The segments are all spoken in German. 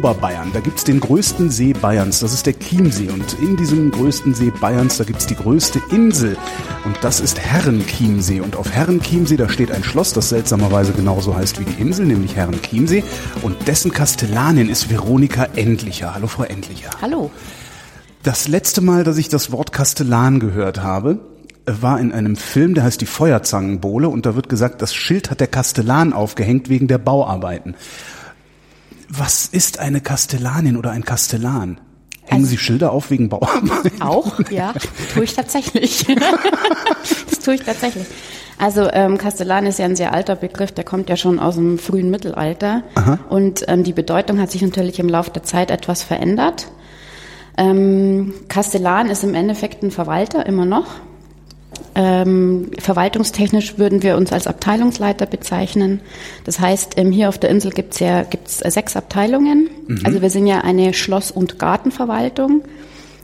Oberbayern, da gibt's den größten See Bayerns, das ist der Chiemsee. Und in diesem größten See Bayerns, da gibt's die größte Insel. Und das ist Herrenchiemsee. Und auf Herrenchiemsee, da steht ein Schloss, das seltsamerweise genauso heißt wie die Insel, nämlich Herrenchiemsee. Und dessen Kastellanin ist Veronika Endlicher. Hallo, Frau Endlicher. Hallo. Das letzte Mal, dass ich das Wort Kastellan gehört habe, war in einem Film, der heißt Die Feuerzangenbowle und da wird gesagt, das Schild hat der Kastellan aufgehängt wegen der Bauarbeiten. Was ist eine Kastellanin oder ein Kastellan? Hängen Also- Sie Schilder auf wegen Bauarbeiten? Auch, ja, tue ich tatsächlich. das tue ich tatsächlich. Also ähm, Kastellan ist ja ein sehr alter Begriff, der kommt ja schon aus dem frühen Mittelalter. Und ähm, die Bedeutung hat sich natürlich im Laufe der Zeit etwas verändert. Ähm, Kastellan ist im Endeffekt ein Verwalter, immer noch. Ähm, verwaltungstechnisch würden wir uns als Abteilungsleiter bezeichnen. Das heißt, ähm, hier auf der Insel gibt's ja gibt's äh, sechs Abteilungen. Also wir sind ja eine Schloss- und Gartenverwaltung.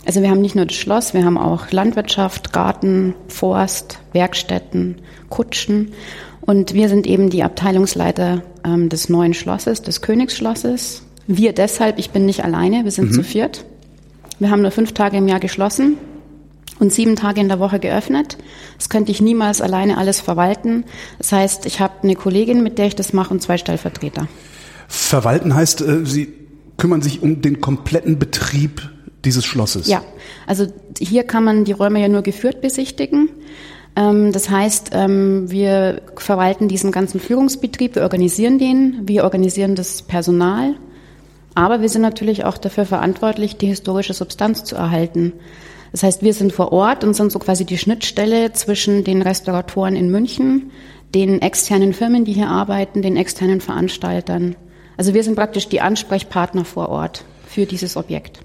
Also wir haben nicht nur das Schloss, wir haben auch Landwirtschaft, Garten, Forst, Werkstätten, Kutschen. Und wir sind eben die Abteilungsleiter ähm, des neuen Schlosses, des Königsschlosses. Wir deshalb, ich bin nicht alleine, wir sind zu viert. Wir haben nur fünf Tage im Jahr geschlossen und sieben Tage in der Woche geöffnet. Das könnte ich niemals alleine alles verwalten. Das heißt, ich habe eine Kollegin, mit der ich das mache und zwei Stellvertreter. Verwalten heißt, äh, Sie kümmern sich um den kompletten Betrieb dieses Schlosses. Ja, also hier kann man die Räume ja nur geführt besichtigen. Ähm, Das heißt, ähm, wir verwalten diesen ganzen Führungsbetrieb, wir organisieren den, wir organisieren das Personal, aber wir sind natürlich auch dafür verantwortlich, die historische Substanz zu erhalten. Das heißt, wir sind vor Ort und sind so quasi die Schnittstelle zwischen den Restauratoren in München, den externen Firmen, die hier arbeiten, den externen Veranstaltern. Also wir sind praktisch die Ansprechpartner vor Ort für dieses Objekt.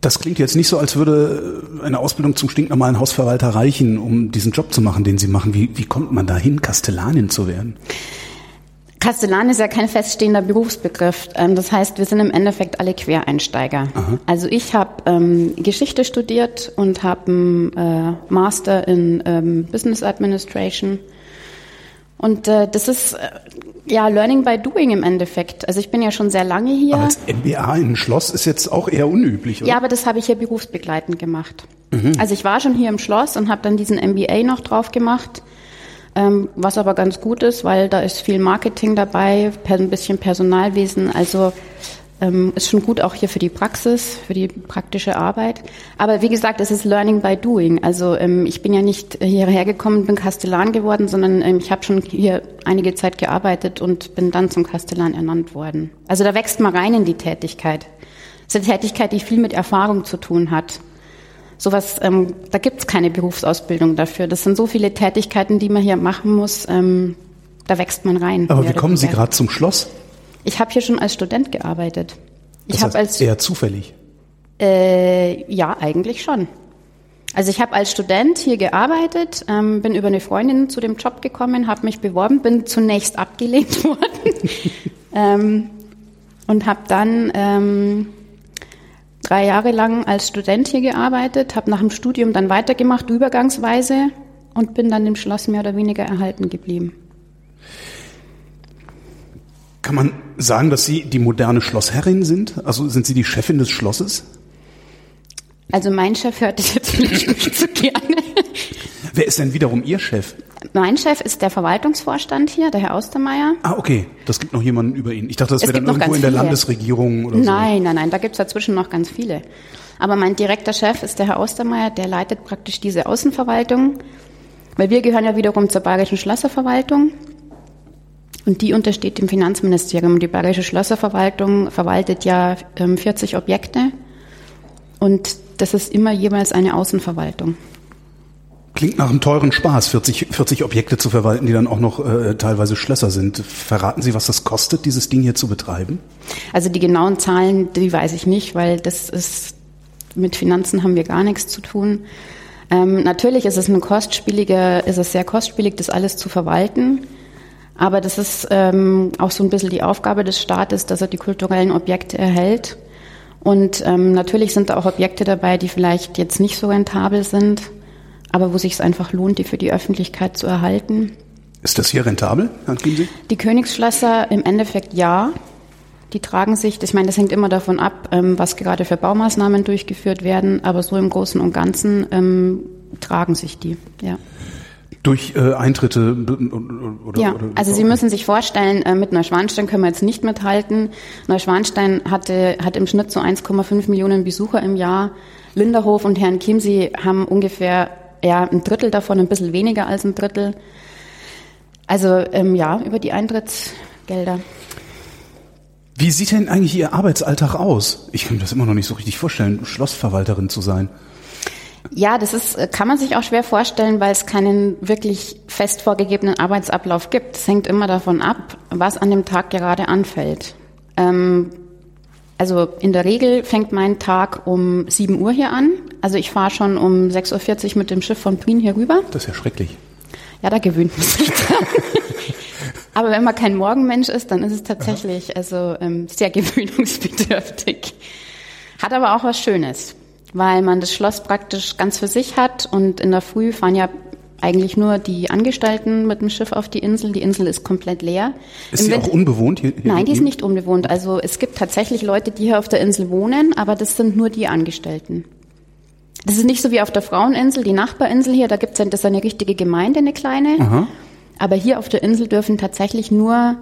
Das klingt jetzt nicht so, als würde eine Ausbildung zum stinknormalen Hausverwalter reichen, um diesen Job zu machen, den Sie machen. Wie, wie kommt man dahin, Kastellanin zu werden? Kastellan ist ja kein feststehender Berufsbegriff. Ähm, Das heißt, wir sind im Endeffekt alle Quereinsteiger. Also ich habe ähm, Geschichte studiert und habe einen äh, Master in ähm, Business Administration. Und äh, das ist äh, ja Learning by Doing im Endeffekt. Also ich bin ja schon sehr lange hier. Aber als MBA in ein Schloss ist jetzt auch eher unüblich, oder? Ja, aber das habe ich hier berufsbegleitend gemacht. Also ich war schon hier im Schloss und habe dann diesen MBA noch drauf gemacht, was aber ganz gut ist, weil da ist viel Marketing dabei, ein bisschen Personalwesen. Also ähm, ist schon gut auch hier für die Praxis, für die praktische Arbeit. Aber wie gesagt, es ist Learning by Doing. Also ähm, ich bin ja nicht hierher gekommen, bin Kastellan geworden, sondern ähm, ich habe schon hier einige Zeit gearbeitet und bin dann zum Kastellan ernannt worden. Also da wächst man rein in die Tätigkeit. Das ist eine Tätigkeit, die viel mit Erfahrung zu tun hat. Sowas, ähm, da gibt's keine Berufsausbildung dafür. Das sind so viele Tätigkeiten, die man hier machen muss. Ähm, da wächst man rein. Aber wie kommen Sie gerade zum Schloss? Ich habe hier schon als Student gearbeitet. Ich Das heißt, als eher zufällig. äh, ja eigentlich schon. Also ich habe als Student hier gearbeitet, ähm, bin über eine Freundin zu dem Job gekommen, habe mich beworben, bin zunächst abgelehnt worden ähm, und habe dann ähm, drei Jahre lang als Student hier gearbeitet, habe nach dem Studium dann weitergemacht, übergangsweise und bin dann dem Schloss mehr oder weniger erhalten geblieben. Kann man sagen, dass Sie die moderne Schlossherrin sind? Also sind Sie die Chefin des Schlosses? Also mein Chef hört das jetzt vielleicht nicht so gerne. Wer ist denn wiederum Ihr Chef? Mein Chef ist der Verwaltungsvorstand hier, der Herr Austermeier. Ah, okay. Das gibt noch jemanden über ihn. Ich dachte, das Es wäre dann gibt irgendwo in der viele. Landesregierung oder so. Nein, nein, nein, da gibt's dazwischen noch ganz viele. Aber mein direkter Chef ist der Herr Austermeier, der leitet praktisch diese Außenverwaltung, weil wir gehören ja wiederum zur Bayerischen Schlösserverwaltung und die untersteht dem Finanzministerium. Die Bayerische Schlösserverwaltung verwaltet ja ähm, 40 Objekte und das ist immer jeweils eine Außenverwaltung. Klingt nach einem teuren Spaß, 40, 40 Objekte zu verwalten, die dann auch noch äh, teilweise Schlösser sind. Verraten Sie, was das kostet, dieses Ding hier zu betreiben? Also die genauen Zahlen, die weiß ich nicht, weil das ist mit Finanzen haben wir gar nichts zu tun. Ähm, natürlich ist es ein kostspieliger, ist es sehr kostspielig, das alles zu verwalten. Aber das ist ähm, auch so ein bisschen die Aufgabe des Staates, dass er die kulturellen Objekte erhält. Und ähm, natürlich sind da auch Objekte dabei, die vielleicht jetzt nicht so rentabel sind, aber wo sich es einfach lohnt, die für die Öffentlichkeit zu erhalten. Ist das hier rentabel, Herr Chiemsee? Die Königsschlösser im Endeffekt ja. Die tragen sich, ich meine, das hängt immer davon ab, ähm, was gerade für Baumaßnahmen durchgeführt werden, aber so im Großen und Ganzen ähm, tragen sich die, ja. Durch äh, Eintritte oder, ja, oder, also Sie müssen sich vorstellen, äh, mit Neuschwanstein können wir jetzt nicht mithalten. Neuschwanstein hatte, hat im Schnitt so 1,5 Millionen Besucher im Jahr. Linderhof und Herrn Chiemsee haben ungefähr ja, ein Drittel davon, ein bisschen weniger als ein Drittel. Also ähm, ja, über die Eintrittsgelder. Wie sieht denn eigentlich Ihr Arbeitsalltag aus? Ich kann mir das immer noch nicht so richtig vorstellen, Schlossverwalterin zu sein. Ja, das ist, äh, kann man sich auch schwer vorstellen, weil es keinen wirklich fest vorgegebenen Arbeitsablauf gibt. Es hängt immer davon ab, was an dem Tag gerade anfällt. Ähm, also in der Regel fängt mein Tag um 7 Uhr hier an. Also ich fahre schon um 6.40 Uhr mit dem Schiff von Prien hier rüber. Das ist ja schrecklich. Ja, da gewöhnt man sich dran. Aber wenn man kein Morgenmensch ist, dann ist es tatsächlich also ähm, sehr gewöhnungsbedürftig. Hat aber auch was Schönes, weil man das Schloss praktisch ganz für sich hat und in der Früh fahren ja eigentlich nur die Angestellten mit dem Schiff auf die Insel. Die Insel ist komplett leer. Ist sie auch unbewohnt hier? hier Nein, die ist nicht unbewohnt. Also es gibt tatsächlich Leute, die hier auf der Insel wohnen, aber das sind nur die Angestellten. Das ist nicht so wie auf der Fraueninsel, die Nachbarinsel hier, da gibt es das eine richtige Gemeinde, eine kleine. Aha. Aber hier auf der Insel dürfen tatsächlich nur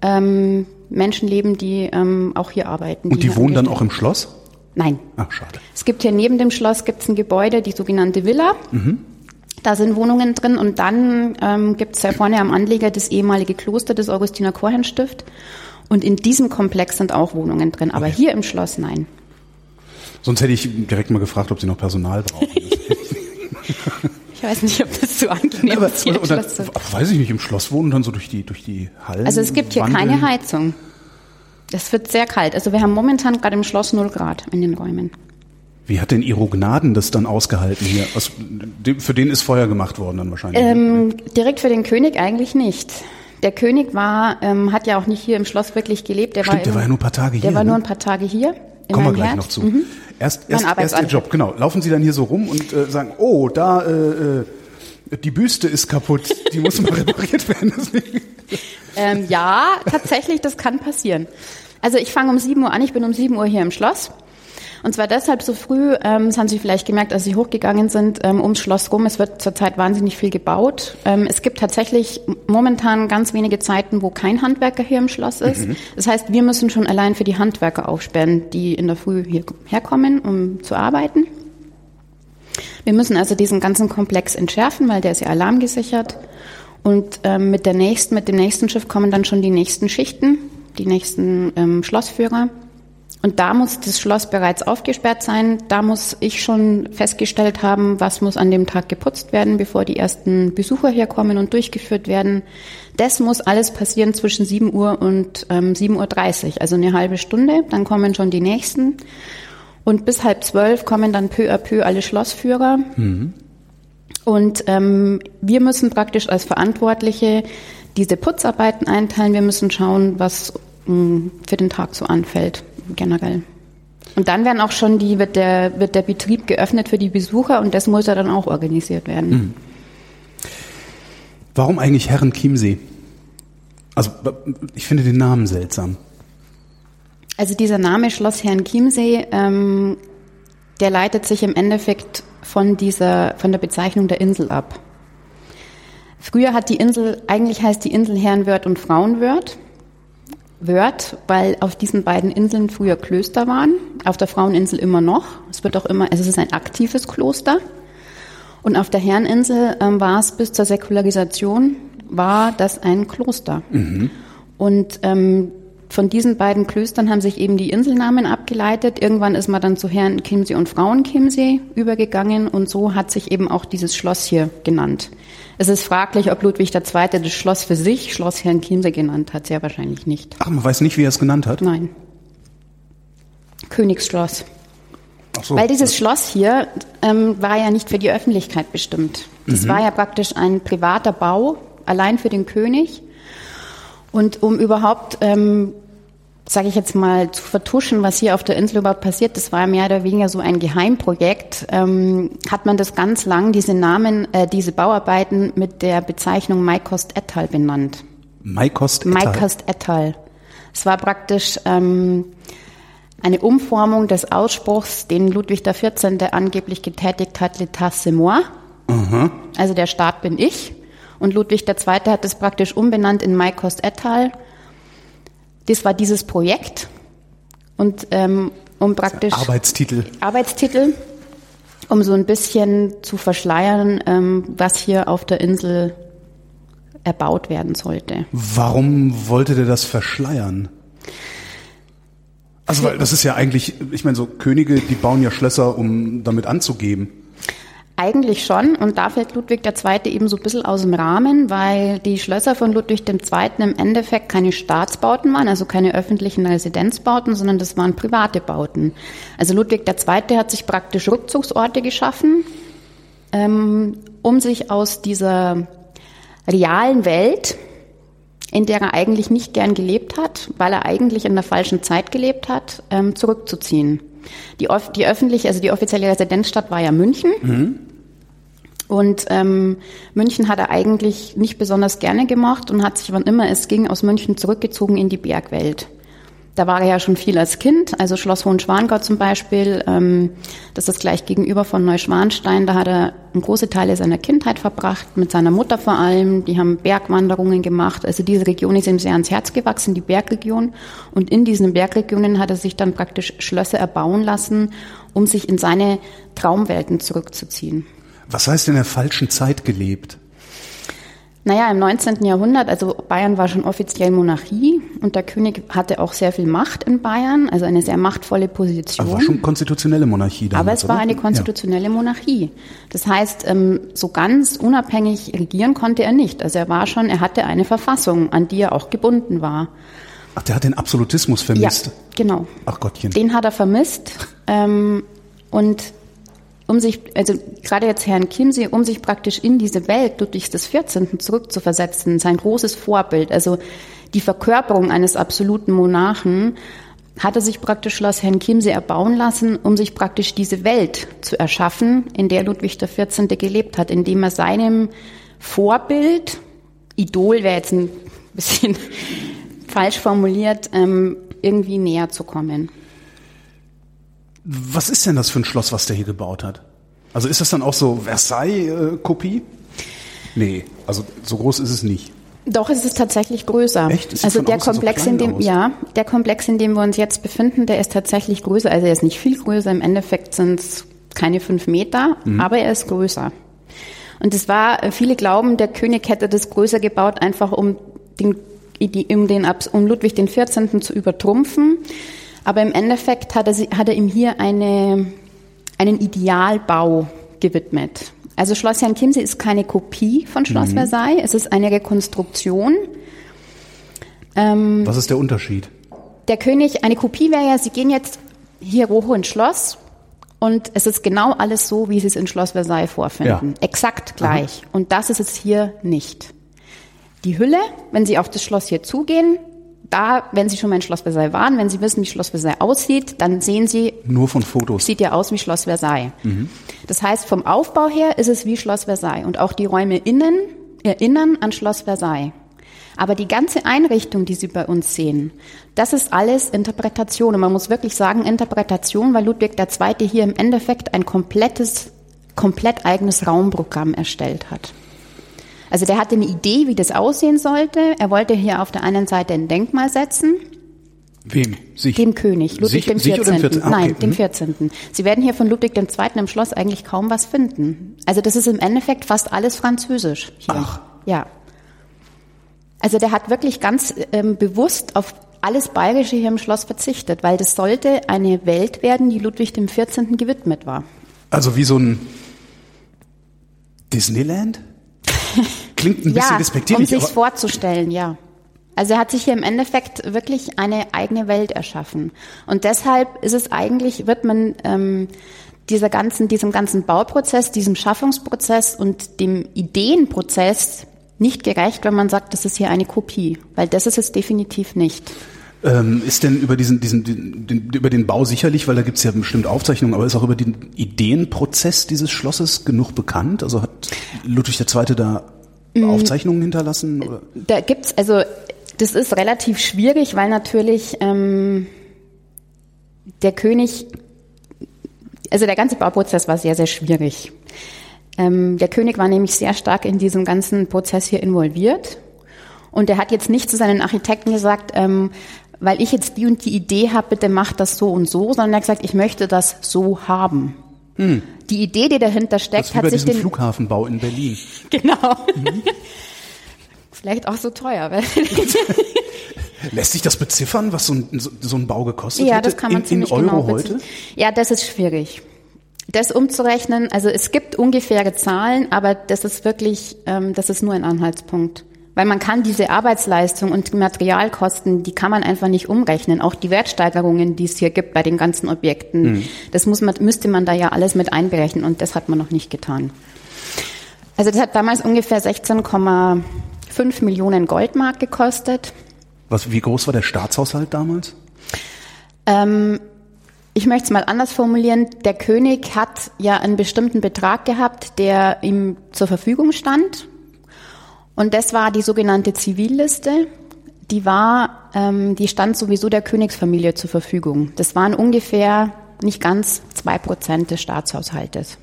ähm, Menschen leben, die ähm, auch hier arbeiten. Und die, die wohnen dann auch im Schloss? Nein. Ach, schade. Es gibt hier neben dem Schloss gibt's ein Gebäude, die sogenannte Villa. Mhm. Da sind Wohnungen drin und dann ähm, gibt es ja vorne am Anleger das ehemalige Kloster des Augustiner Chorherrnstift. Und in diesem Komplex sind auch Wohnungen drin, aber okay. hier im Schloss nein. Sonst hätte ich direkt mal gefragt, ob Sie noch Personal brauchen. Ich weiß nicht, ob das so angenehm ist. Hier oder, oder, weiß ich nicht, im Schloss wohnen und dann so durch die, durch die Hallen. Also es gibt hier wandeln. keine Heizung. Es wird sehr kalt. Also wir haben momentan gerade im Schloss 0 Grad in den Räumen. Wie hat denn Iro Gnaden das dann ausgehalten hier? Was, für den ist Feuer gemacht worden dann wahrscheinlich. Ähm, direkt für den König eigentlich nicht. Der König war, ähm, hat ja auch nicht hier im Schloss wirklich gelebt. Der Stimmt, war der war ja nur ein paar Tage hier. Der war ne? nur ein paar Tage hier. Kommen wir gleich Herd. noch zu. Mhm. Erst, erst, erst Ihr Job, genau. Laufen Sie dann hier so rum und äh, sagen, oh, da äh, äh, die Büste ist kaputt, die muss mal repariert werden. ähm, ja, tatsächlich, das kann passieren. Also ich fange um 7 Uhr an, ich bin um 7 Uhr hier im Schloss. Und zwar deshalb so früh, ähm, das haben Sie vielleicht gemerkt, als Sie hochgegangen sind, ähm, ums Schloss rum. Es wird zurzeit wahnsinnig viel gebaut. Ähm, es gibt tatsächlich momentan ganz wenige Zeiten, wo kein Handwerker hier im Schloss ist. Mhm. Das heißt, wir müssen schon allein für die Handwerker aufsperren, die in der Früh hierher kommen, um zu arbeiten. Wir müssen also diesen ganzen Komplex entschärfen, weil der ist ja alarmgesichert. Und ähm, mit der nächsten, mit dem nächsten Schiff kommen dann schon die nächsten Schichten, die nächsten ähm, Schlossführer. Und da muss das Schloss bereits aufgesperrt sein. Da muss ich schon festgestellt haben, was muss an dem Tag geputzt werden, bevor die ersten Besucher herkommen und durchgeführt werden. Das muss alles passieren zwischen 7 Uhr und ähm, 7.30 Uhr, also eine halbe Stunde. Dann kommen schon die nächsten. Und bis halb zwölf kommen dann peu à peu alle Schlossführer. Mhm. Und ähm, wir müssen praktisch als Verantwortliche diese Putzarbeiten einteilen. Wir müssen schauen, was mh, mm, für den Tag so anfällt generell. Und dann werden auch schon die, wird der, wird der Betrieb geöffnet für die Besucher und das muss ja dann auch organisiert werden. Mhm. Warum eigentlich Herren Chiemsee? Also ich finde den Namen seltsam. Also dieser Name Schloss Herren Chiemsee, ähm, der leitet sich im Endeffekt von dieser, von der Bezeichnung der Insel ab. Früher hat die Insel, eigentlich heißt die Insel Herrenwörth und Frauenwörth. Wörth, weil auf diesen beiden Inseln früher Klöster waren, auf der Fraueninsel immer noch. Es wird auch immer, also es ist ein aktives Kloster. Und auf der Herreninsel ähm, war es bis zur Säkularisation, war das ein Kloster. Mhm. Und ähm, von diesen beiden Klöstern haben sich eben die Inselnamen abgeleitet. Irgendwann ist man dann zu Herren Chiemsee und Frauen Chiemsee übergegangen und so hat sich eben auch dieses Schloss hier genannt. Es ist fraglich, ob Ludwig II. das Schloss für sich Schloss Herrn Chiemsee genannt hat. Sehr wahrscheinlich nicht. Ach, man weiß nicht, wie er es genannt hat? Nein. Königsschloss. Ach so. Weil dieses Schloss hier ähm, war ja nicht für die Öffentlichkeit bestimmt. Das mhm. war ja praktisch ein privater Bau, allein für den König. Und um überhaupt ähm, sage ich jetzt mal, zu vertuschen, was hier auf der Insel überhaupt passiert, das war mehr oder weniger so ein Geheimprojekt, ähm, hat man das ganz lang, diese Namen, äh, diese Bauarbeiten mit der Bezeichnung Maikost et al. benannt. Maikost et al.? Maikost et al. Es war praktisch ähm, eine Umformung des Ausspruchs, den Ludwig XIV. angeblich getätigt hat, l'état c'est moi. Mhm. Also der Staat bin ich. Und Ludwig II. hat es praktisch umbenannt in My Cost et al. Das war dieses Projekt. Und ähm, um praktisch Arbeitstitel. Arbeitstitel, um so ein bisschen zu verschleiern, ähm, was hier auf der Insel erbaut werden sollte. Warum wollte der das verschleiern? Also weil das ist ja eigentlich, ich meine, so Könige, die bauen ja Schlösser, um damit anzugeben. Eigentlich schon. Und da fällt Ludwig II. eben so ein bisschen aus dem Rahmen, weil die Schlösser von Ludwig II. im Endeffekt keine Staatsbauten waren, also keine öffentlichen Residenzbauten, sondern das waren private Bauten. Also Ludwig II. hat sich praktisch Rückzugsorte geschaffen, ähm, um sich aus dieser realen Welt, in der er eigentlich nicht gern gelebt hat, weil er eigentlich in der falschen Zeit gelebt hat, ähm, zurückzuziehen. Die, die öffentliche, also die offizielle Residenzstadt war ja München. Mhm. Und ähm, München hat er eigentlich nicht besonders gerne gemacht und hat sich, wann immer es ging, aus München zurückgezogen in die Bergwelt. Da war er ja schon viel als Kind, also Schloss Hohenschwangau zum Beispiel, ähm, das ist gleich gegenüber von Neuschwanstein, da hat er große Teile seiner Kindheit verbracht, mit seiner Mutter vor allem, die haben Bergwanderungen gemacht, also diese Region ist ihm sehr ans Herz gewachsen, die Bergregion, und in diesen Bergregionen hat er sich dann praktisch Schlösser erbauen lassen, um sich in seine Traumwelten zurückzuziehen. Was heißt in der falschen Zeit gelebt? Naja, im 19. Jahrhundert, also Bayern war schon offiziell Monarchie und der König hatte auch sehr viel Macht in Bayern, also eine sehr machtvolle Position. Aber war schon konstitutionelle Monarchie damals, Aber es war oder? eine konstitutionelle ja. Monarchie. Das heißt, ähm, so ganz unabhängig regieren konnte er nicht. Also er war schon, er hatte eine Verfassung, an die er auch gebunden war. Ach, der hat den Absolutismus vermisst. Ja, genau. Ach Gottchen. Den hat er vermisst. Ähm, und um sich, also gerade jetzt Herrn Chiemsee, um sich praktisch in diese Welt Ludwigs des 14. zurückzuversetzen, sein großes Vorbild, also die Verkörperung eines absoluten Monarchen, hat er sich praktisch Schloss Herrn Chiemsee erbauen lassen, um sich praktisch diese Welt zu erschaffen, in der Ludwig XIV. gelebt hat, indem er seinem Vorbild, Idol wäre jetzt ein bisschen falsch formuliert, ähm, irgendwie näher zu kommen. Was ist denn das für ein Schloss, was der hier gebaut hat? Also ist das dann auch so Versailles-Kopie? Nee, also so groß ist es nicht. Doch, es ist tatsächlich größer. Echt? Ist also der Komplex, so in dem, aus? ja, der Komplex, in dem wir uns jetzt befinden, der ist tatsächlich größer. Also er ist nicht viel größer. Im Endeffekt sind es keine fünf Meter, mhm. aber er ist größer. Und es war, viele glauben, der König hätte das größer gebaut, einfach um den, um den, um Ludwig den 14. zu übertrumpfen. Aber im Endeffekt hat er, hat er ihm hier eine, einen Idealbau gewidmet. Also Schloss Jan Chiemsee ist keine Kopie von Schloss mhm. Versailles, es ist eine Rekonstruktion. Ähm, Was ist der Unterschied? Der König, eine Kopie wäre ja, Sie gehen jetzt hier hoch ins Schloss und es ist genau alles so, wie Sie es in Schloss Versailles vorfinden. Ja. Exakt gleich. Aha. Und das ist es hier nicht. Die Hülle, wenn Sie auf das Schloss hier zugehen, da, wenn Sie schon mal in Schloss Versailles waren, wenn Sie wissen, wie Schloss Versailles aussieht, dann sehen Sie. Nur von Fotos. Sieht ja aus wie Schloss Versailles. Mhm. Das heißt, vom Aufbau her ist es wie Schloss Versailles. Und auch die Räume innen erinnern an Schloss Versailles. Aber die ganze Einrichtung, die Sie bei uns sehen, das ist alles Interpretation. Und man muss wirklich sagen, Interpretation, weil Ludwig II. hier im Endeffekt ein komplettes, komplett eigenes Raumprogramm erstellt hat. Also der hatte eine Idee, wie das aussehen sollte. Er wollte hier auf der einen Seite ein Denkmal setzen. Wem? Sich? Dem König, Ludwig sich, dem 14. 14? Ah, Nein, dem 14. Mhm. Sie werden hier von Ludwig II. im Schloss eigentlich kaum was finden. Also das ist im Endeffekt fast alles französisch hier. Ach. Ja. Also der hat wirklich ganz ähm, bewusst auf alles Bayerische hier im Schloss verzichtet, weil das sollte eine Welt werden, die Ludwig dem 14. gewidmet war. Also wie so ein Disneyland? Klingt ein bisschen ja, despektierlich. Um sich vorzustellen, ja. Also er hat sich hier im Endeffekt wirklich eine eigene Welt erschaffen. Und deshalb ist es eigentlich, wird man ähm, dieser ganzen, diesem ganzen Bauprozess, diesem Schaffungsprozess und dem Ideenprozess nicht gerecht, wenn man sagt, das ist hier eine Kopie, weil das ist es definitiv nicht. Ähm, ist denn über diesen, diesen den, den, über den Bau sicherlich, weil da gibt es ja bestimmt Aufzeichnungen, aber ist auch über den Ideenprozess dieses Schlosses genug bekannt? Also hat Ludwig II. da mm. Aufzeichnungen hinterlassen? Oder? Da gibt's also Das ist relativ schwierig, weil natürlich ähm, der König, also der ganze Bauprozess war sehr, sehr schwierig. Ähm, der König war nämlich sehr stark in diesem ganzen Prozess hier involviert. Und er hat jetzt nicht zu seinen Architekten gesagt, ähm, weil ich jetzt die und die Idee habe, bitte macht das so und so, sondern er hat gesagt, ich möchte das so haben. Hm. Die Idee, die dahinter steckt, hat sich den Flughafenbau in Berlin. Genau. Mhm. Vielleicht auch so teuer. Lässt sich das beziffern, was so ein, so ein Bau gekostet ja, hätte? das kann man in, ziemlich in Euro genau heute? Ja, das ist schwierig. Das umzurechnen, also es gibt ungefähre Zahlen, aber das ist wirklich, ähm, das ist nur ein Anhaltspunkt. Weil man kann diese Arbeitsleistung und die Materialkosten, die kann man einfach nicht umrechnen. Auch die Wertsteigerungen, die es hier gibt bei den ganzen Objekten, mhm. das muss man, müsste man da ja alles mit einberechnen und das hat man noch nicht getan. Also das hat damals ungefähr 16,5 Millionen Goldmark gekostet. Was, wie groß war der Staatshaushalt damals? Ähm, ich möchte es mal anders formulieren. Der König hat ja einen bestimmten Betrag gehabt, der ihm zur Verfügung stand und das war die sogenannte Zivilliste. Die war, ähm, die stand sowieso der Königsfamilie zur Verfügung. Das waren ungefähr nicht ganz zwei Prozent des Staatshaushaltes.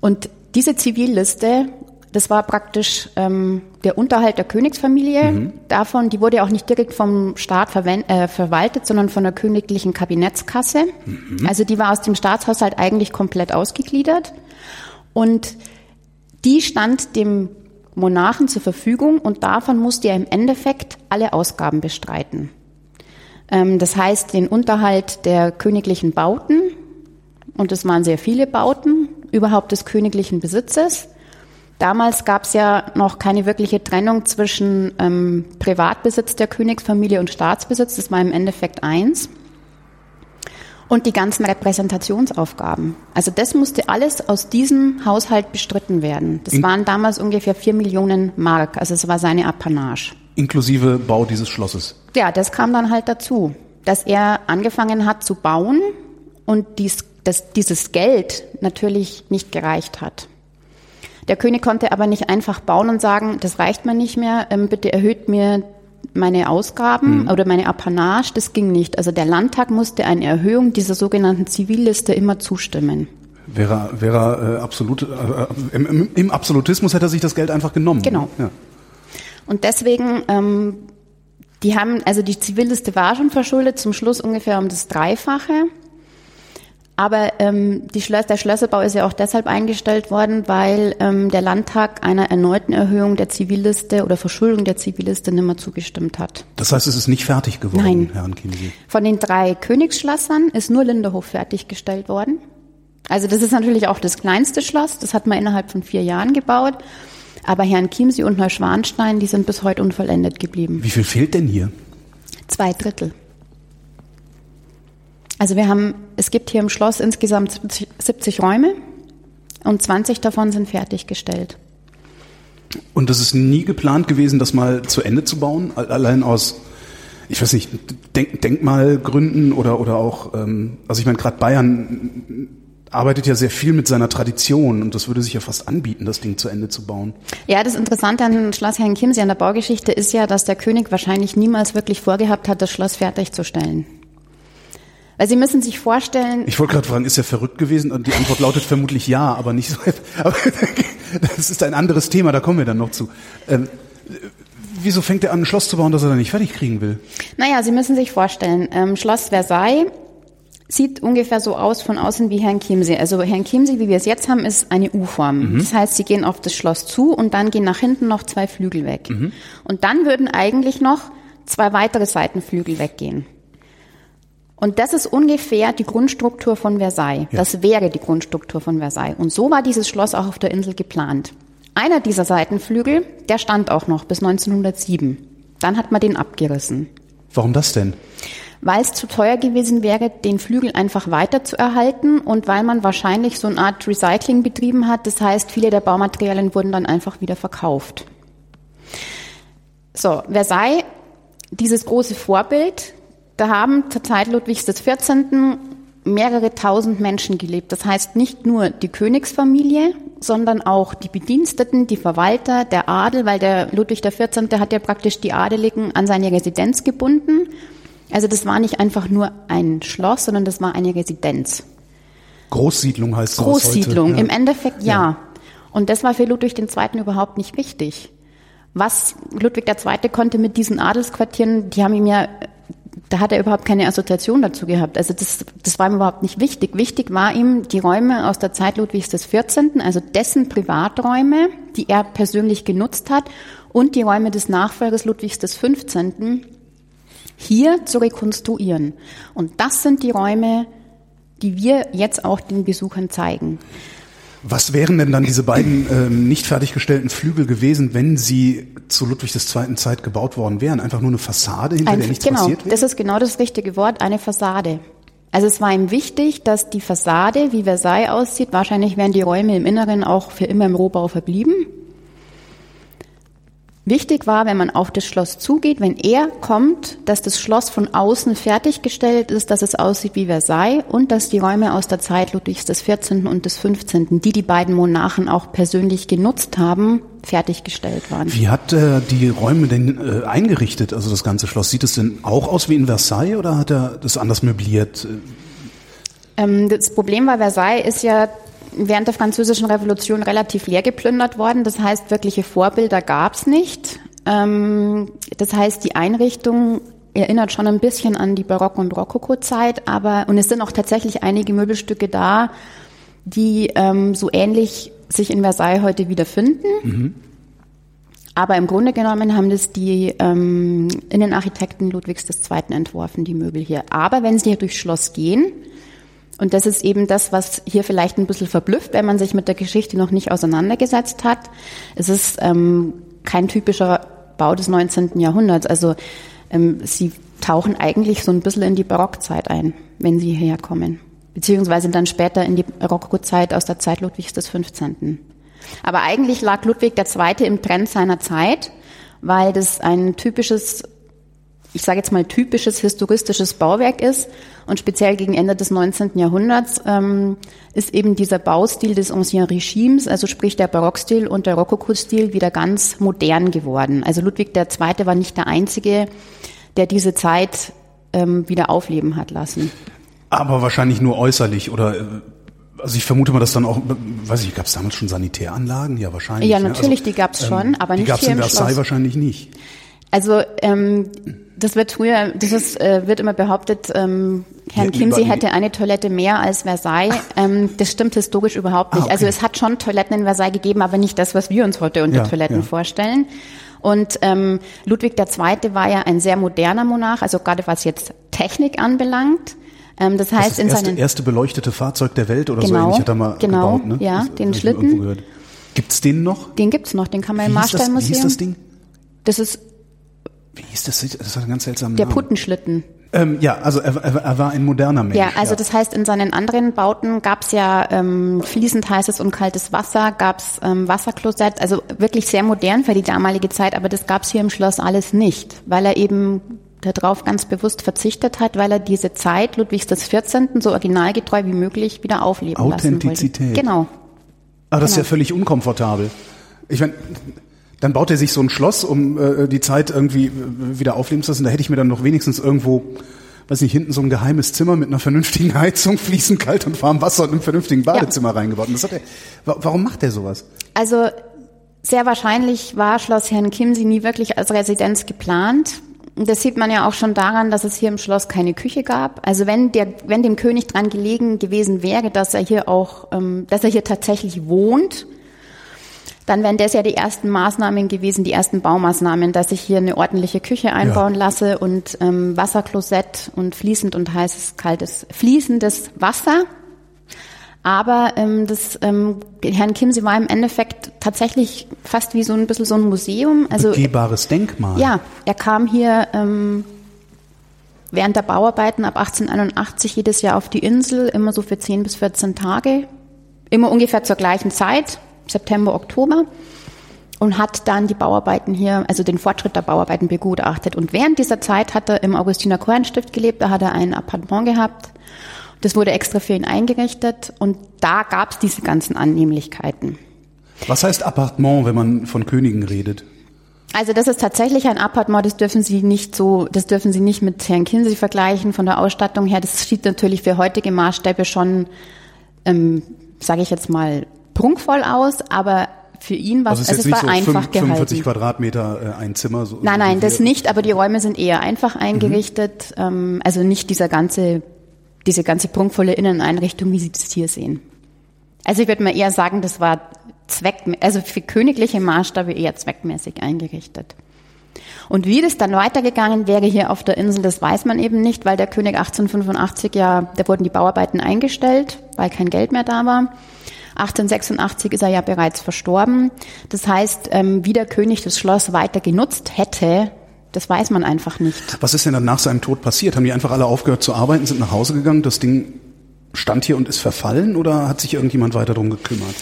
Und diese Zivilliste, das war praktisch ähm, der Unterhalt der Königsfamilie. Mhm. Davon, die wurde auch nicht direkt vom Staat äh, verwaltet, sondern von der königlichen Kabinettskasse. Mhm. Also die war aus dem Staatshaushalt eigentlich komplett ausgegliedert. Und die stand dem Monarchen zur Verfügung und davon musste er im Endeffekt alle Ausgaben bestreiten. Ähm, das heißt, den Unterhalt der königlichen Bauten, und es waren sehr viele Bauten, überhaupt des königlichen Besitzes. Damals gab es ja noch keine wirkliche Trennung zwischen ähm, Privatbesitz der Königsfamilie und Staatsbesitz. Das war im Endeffekt eins und die ganzen Repräsentationsaufgaben. Also das musste alles aus diesem Haushalt bestritten werden. Das In waren damals ungefähr vier Millionen Mark, also es war seine Apanage. Inklusive Bau dieses Schlosses. Ja, das kam dann halt dazu, dass er angefangen hat zu bauen und dies, dass dieses Geld natürlich nicht gereicht hat. Der König konnte aber nicht einfach bauen und sagen, das reicht mir nicht mehr, ähm, bitte erhöht mir meine Ausgaben mhm. oder meine Apanage, das ging nicht. Also der Landtag musste eine Erhöhung dieser sogenannten Zivilliste immer zustimmen. Wäre, wäre äh, absolut, äh, im, im, Absolutismus hätte er sich das Geld einfach genommen. Genau. Ja. Und deswegen, ähm, die haben, also die Zivilliste war schon verschuldet, zum Schluss ungefähr um das Dreifache. Aber ähm, die Schlös der Schlösserbau ist ja auch deshalb eingestellt worden, weil ähm, der Landtag einer erneuten Erhöhung der Zivilliste oder Verschuldung der Zivilliste nimmer zugestimmt hat. Das heißt, es ist nicht fertig geworden, Nein. Herrn Chiemsee? Von den drei Königsschlössern ist nur Linderhof fertiggestellt worden. Also das ist natürlich auch das kleinste Schloss. Das hat man innerhalb von vier Jahren gebaut. Aber Herrn Chiemsee und Neuschwanstein, die sind bis heute unvollendet geblieben. Wie viel fehlt denn hier? Zwei Drittel. Also wir haben, es gibt hier im Schloss insgesamt 70, 70 Räume und 20 davon sind fertiggestellt. Und das ist nie geplant gewesen, das mal zu Ende zu bauen, allein aus, ich weiß nicht, Denk Denkmalgründen oder oder auch, ähm, also ich meine, gerade Bayern arbeitet ja sehr viel mit seiner Tradition und das würde sich ja fast anbieten, das Ding zu Ende zu bauen. Ja, das Interessante an Schloss Herrn Chiemsee an der Baugeschichte ist ja, dass der König wahrscheinlich niemals wirklich vorgehabt hat, das Schloss fertigzustellen. Weil Sie müssen sich vorstellen. Ich wollte gerade fragen, ist er verrückt gewesen? Und die Antwort lautet vermutlich ja, aber nicht so. Aber das ist ein anderes Thema, da kommen wir dann noch zu. Ähm, wieso fängt er an, ein Schloss zu bauen, das er dann nicht fertig kriegen will? Naja, Sie müssen sich vorstellen, ähm, Schloss Versailles sieht ungefähr so aus von außen wie Herrn Chiemsee. Also Herrn Chiemsee, wie wir es jetzt haben, ist eine U-Form. Mhm. Das heißt, Sie gehen auf das Schloss zu und dann gehen nach hinten noch zwei Flügel weg. Mhm. Und dann würden eigentlich noch zwei weitere Seitenflügel weggehen. Und das ist ungefähr die Grundstruktur von Versailles. Ja. Das wäre die Grundstruktur von Versailles. Und so war dieses Schloss auch auf der Insel geplant. Einer dieser Seitenflügel, der stand auch noch bis 1907. Dann hat man den abgerissen. Warum das denn? Weil es zu teuer gewesen wäre, den Flügel einfach weiter zu erhalten und weil man wahrscheinlich so eine Art Recycling betrieben hat. Das heißt, viele der Baumaterialien wurden dann einfach wieder verkauft. So, Versailles, dieses große Vorbild, da haben zur Zeit Ludwigs XIV. mehrere tausend Menschen gelebt. Das heißt nicht nur die Königsfamilie sondern auch die Bediensteten, die Verwalter, der Adel, weil der Ludwig XIV. hat ja praktisch die Adeligen an seine Residenz gebunden. Also das war nicht einfach nur ein Schloss, sondern das war eine Residenz. Großsiedlung heißt sowas Großsiedlung, heute, ja. im Endeffekt ja. ja. Und das war für Ludwig II. überhaupt nicht wichtig. Was Ludwig II. konnte mit diesen Adelsquartieren, die haben ihm ja, da hat er überhaupt keine Assoziation dazu gehabt. Also das, das war ihm überhaupt nicht wichtig. Wichtig war ihm die Räume aus der Zeit Ludwigs XIV., also dessen Privaträume, die er persönlich genutzt hat, und die Räume des Nachfolgers Ludwigs XV., hier zu rekonstruieren. Und das sind die Räume, die wir jetzt auch den Besuchern zeigen. Was wären denn dann diese beiden ähm, nicht fertiggestellten Flügel gewesen, wenn sie zu Ludwig II. Zeit gebaut worden wären? Einfach nur eine Fassade, hinter Ein, der nichts genau, passiert wäre? das ist genau das richtige Wort, eine Fassade. Also es war ihm wichtig, dass die Fassade, wie Versailles aussieht, wahrscheinlich wären die Räume im Inneren auch für immer im Rohbau verblieben. Wichtig war, wenn man auf das Schloss zugeht, wenn er kommt, dass das Schloss von außen fertiggestellt ist, dass es aussieht wie Versailles und dass die Räume aus der Zeit Ludwigs des 14. und des 15., die die beiden Monarchen auch persönlich genutzt haben, fertiggestellt waren. Wie hat er die Räume denn äh, eingerichtet, also das ganze Schloss? Sieht es denn auch aus wie in Versailles oder hat er das anders möbliert? Ähm, das Problem bei Versailles ist ja, während der Französischen Revolution relativ leer geplündert worden. Das heißt, wirkliche Vorbilder gab es nicht. Ähm, das heißt, die Einrichtung erinnert schon ein bisschen an die Barock- und Rokoko-Zeit, aber und es sind auch tatsächlich einige Möbelstücke da, die ähm, so ähnlich sich in Versailles heute wiederfinden. Mhm. Aber im Grunde genommen haben das die ähm, Innenarchitekten Ludwigs II. entworfen, die Möbel hier. Aber wenn Sie hier durchs Schloss gehen, und das ist eben das, was hier vielleicht ein bisschen verblüfft, wenn man sich mit der Geschichte noch nicht auseinandergesetzt hat. Es ist ähm, kein typischer Bau des 19. Jahrhunderts. Also ähm, sie tauchen eigentlich so ein bisschen in die Barockzeit ein, wenn sie hierher kommen. Beziehungsweise dann später in die Rokokozeit aus der Zeit Ludwigs des 15. Aber eigentlich lag Ludwig II. im Trend seiner Zeit, weil das ein typisches ich sage jetzt mal, typisches historistisches Bauwerk ist. Und speziell gegen Ende des 19. Jahrhunderts ähm, ist eben dieser Baustil des Ancien Regimes, also sprich der Barockstil und der Rokoko-Stil, wieder ganz modern geworden. Also Ludwig II. war nicht der Einzige, der diese Zeit ähm, wieder aufleben hat lassen. Aber wahrscheinlich nur äußerlich oder äh, also ich vermute mal, dass dann auch, weiß ich, gab es damals schon Sanitäranlagen? Ja, wahrscheinlich. Ja, natürlich, ne? also, die gab es schon, ähm, aber nicht die gab's hier in Versailles wahrscheinlich nicht. Also ähm, das wird früher, das ist, äh, wird immer behauptet, ähm, Herrn ja, Kimsey hätte eine Toilette mehr als Versailles. Ähm, das stimmt historisch überhaupt nicht. Ah, okay. Also es hat schon Toiletten in Versailles gegeben, aber nicht das, was wir uns heute unter ja, Toiletten ja. vorstellen. Und ähm, Ludwig II. war ja ein sehr moderner Monarch, also gerade was jetzt Technik anbelangt. Ähm, das heißt, das, das in erste, seinen erste beleuchtete Fahrzeug der Welt oder genau, so ähnlich hat er mal genau, gebaut, ne? Ja, das, den Schlitten. Gibt's den noch? Den gibt's noch, den kann man wie im Marstallmuseum. Wie hieß das Ding? Das ist wie hieß das? Das hat einen ganz seltsamen Der Namen. Puttenschlitten. Ähm, ja, also er, er, er, war ein moderner Mensch. Ja, also ja. das heißt, in seinen anderen Bauten gab es ja ähm, fließend heißes und kaltes Wasser, gab es ähm, Wasserklosett, also wirklich sehr modern für die damalige Zeit, aber das gab es hier im Schloss alles nicht, weil er eben darauf ganz bewusst verzichtet hat, weil er diese Zeit Ludwigs des 14. so originalgetreu wie möglich wieder aufleben Authentizität. lassen wollte. Genau. Aber das genau. ist ja genau. völlig unkomfortabel. Ich meine, dann baut er sich so ein Schloss, um äh, die Zeit irgendwie äh, wieder aufleben zu lassen. Da hätte ich mir dann noch wenigstens irgendwo, weiß nicht, hinten so ein geheimes Zimmer mit einer vernünftigen Heizung, fließend kalt und warm Wasser und einem vernünftigen Badezimmer ja. reingebaut. Und das hat er, warum macht er sowas? Also sehr wahrscheinlich war Schloss Herrn Kimsi nie wirklich als Residenz geplant. Das sieht man ja auch schon daran, dass es hier im Schloss keine Küche gab. Also wenn der, wenn dem König dran gelegen gewesen wäre, dass er hier auch, ähm, dass er hier tatsächlich wohnt, dann wären das ja die ersten Maßnahmen gewesen, die ersten Baumaßnahmen, dass ich hier eine ordentliche Küche einbauen ja. lasse und ähm, Wasserklosett und fließend und heißes, kaltes, fließendes Wasser. Aber ähm, das ähm, Herrn Kimsey war im Endeffekt tatsächlich fast wie so ein bisschen so ein Museum. Also begehbares Denkmal. Ja, er kam hier ähm, während der Bauarbeiten ab 1881 jedes Jahr auf die Insel, immer so für 10 bis 14 Tage, immer ungefähr zur gleichen Zeit. September, Oktober und hat dann die Bauarbeiten hier, also den Fortschritt der Bauarbeiten begutachtet. Und während dieser Zeit hat er im Augustiner Kornstift gelebt, da hat er ein Appartement gehabt Das wurde extra für ihn eingerichtet und da gab es diese ganzen Annehmlichkeiten. Was heißt Appartement, wenn man von Königen redet? Also das ist tatsächlich ein Appartement, das dürfen Sie nicht so, das dürfen Sie nicht mit Herrn Kinsey vergleichen von der Ausstattung her. Das sieht natürlich für heutige Maßstäbe schon, ähm, sage ich jetzt mal, prunkvoll aus, aber für ihn war also es, also es war so einfach 45 gehalten. 45 Quadratmeter äh, ein Zimmer. So, Nein, nein, das nicht, aber die Räume sind eher einfach eingerichtet. Ähm, also nicht dieser ganze, diese ganze prunkvolle Inneneinrichtung, wie Sie das hier sehen. Also ich würde mal eher sagen, das war zweck, also für königliche Maßstabe eher zweckmäßig eingerichtet. Und wie das dann weitergegangen wäre hier auf der Insel, das weiß man eben nicht, weil der König 1885 ja, da wurden die Bauarbeiten eingestellt, weil kein Geld mehr da war. 1886 ist er ja bereits verstorben. Das heißt, ähm, wie der König das Schloss weiter genutzt hätte, das weiß man einfach nicht. Was ist denn dann nach seinem Tod passiert? Haben die einfach alle aufgehört zu arbeiten, sind nach Hause gegangen, das Ding stand hier und ist verfallen oder hat sich irgendjemand weiter drum gekümmert?